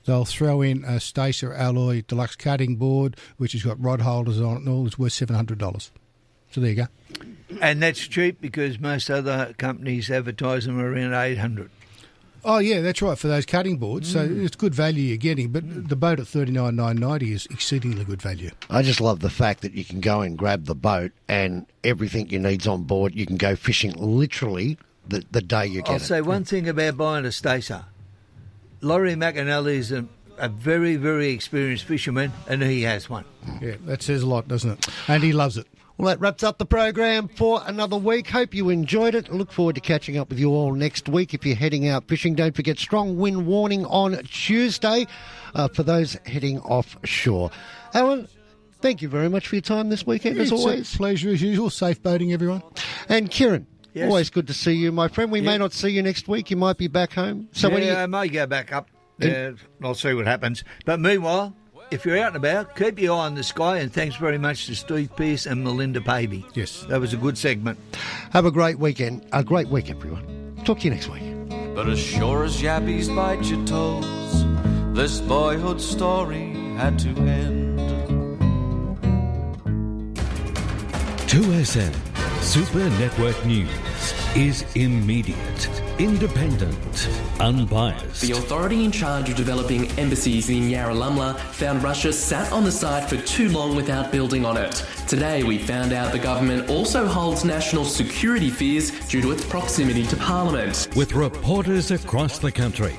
[SPEAKER 5] they'll throw in a Stacer alloy deluxe cutting board, which has got rod holders on it and all. It's worth seven hundred dollars. So there you go.
[SPEAKER 7] And that's cheap because most other companies advertise them around eight hundred.
[SPEAKER 5] Oh yeah, that's right for those cutting boards. So mm. it's good value you're getting, but mm. the boat at thirty nine nine ninety is exceedingly good value.
[SPEAKER 4] I just love the fact that you can go and grab the boat and everything you need's on board. You can go fishing literally the, the day you get it.
[SPEAKER 7] I'll
[SPEAKER 4] it.
[SPEAKER 7] say one thing about buying a Stacer. Laurie McAnally is a, a very very experienced fisherman, and he has one.
[SPEAKER 5] Yeah, that says a lot, doesn't it? And he loves it.
[SPEAKER 4] Well, that wraps up the program for another week. Hope you enjoyed it. Look forward to catching up with you all next week. If you're heading out fishing, don't forget strong wind warning on Tuesday uh, for those heading offshore. Alan, thank you very much for your time this weekend,
[SPEAKER 5] it's
[SPEAKER 4] as always.
[SPEAKER 5] pleasure as usual. Safe boating, everyone.
[SPEAKER 4] And Keiren. Yes. Always good to see you, my friend. We may not see you next week. You might be back home.
[SPEAKER 7] So yeah, when you... I may go back up. Uh, I'll see what happens. But meanwhile, if you're out and about, keep your eye on the sky. And thanks very much to Steve Pearce and Melinda Pavey.
[SPEAKER 5] Yes.
[SPEAKER 7] That was a good segment.
[SPEAKER 4] Have a great weekend. A great week, everyone. Talk to you next week.
[SPEAKER 3] But as sure as yabbies bite your toes, this boyhood story had to end.
[SPEAKER 11] 2SM Super Network News is immediate Independent, unbiased.
[SPEAKER 33] The authority in charge of developing embassies in Yarralumla found Russia sat on the site for too long without building on it. Today, we found out the government also holds national security fears due to its proximity to Parliament.
[SPEAKER 11] With reporters across the country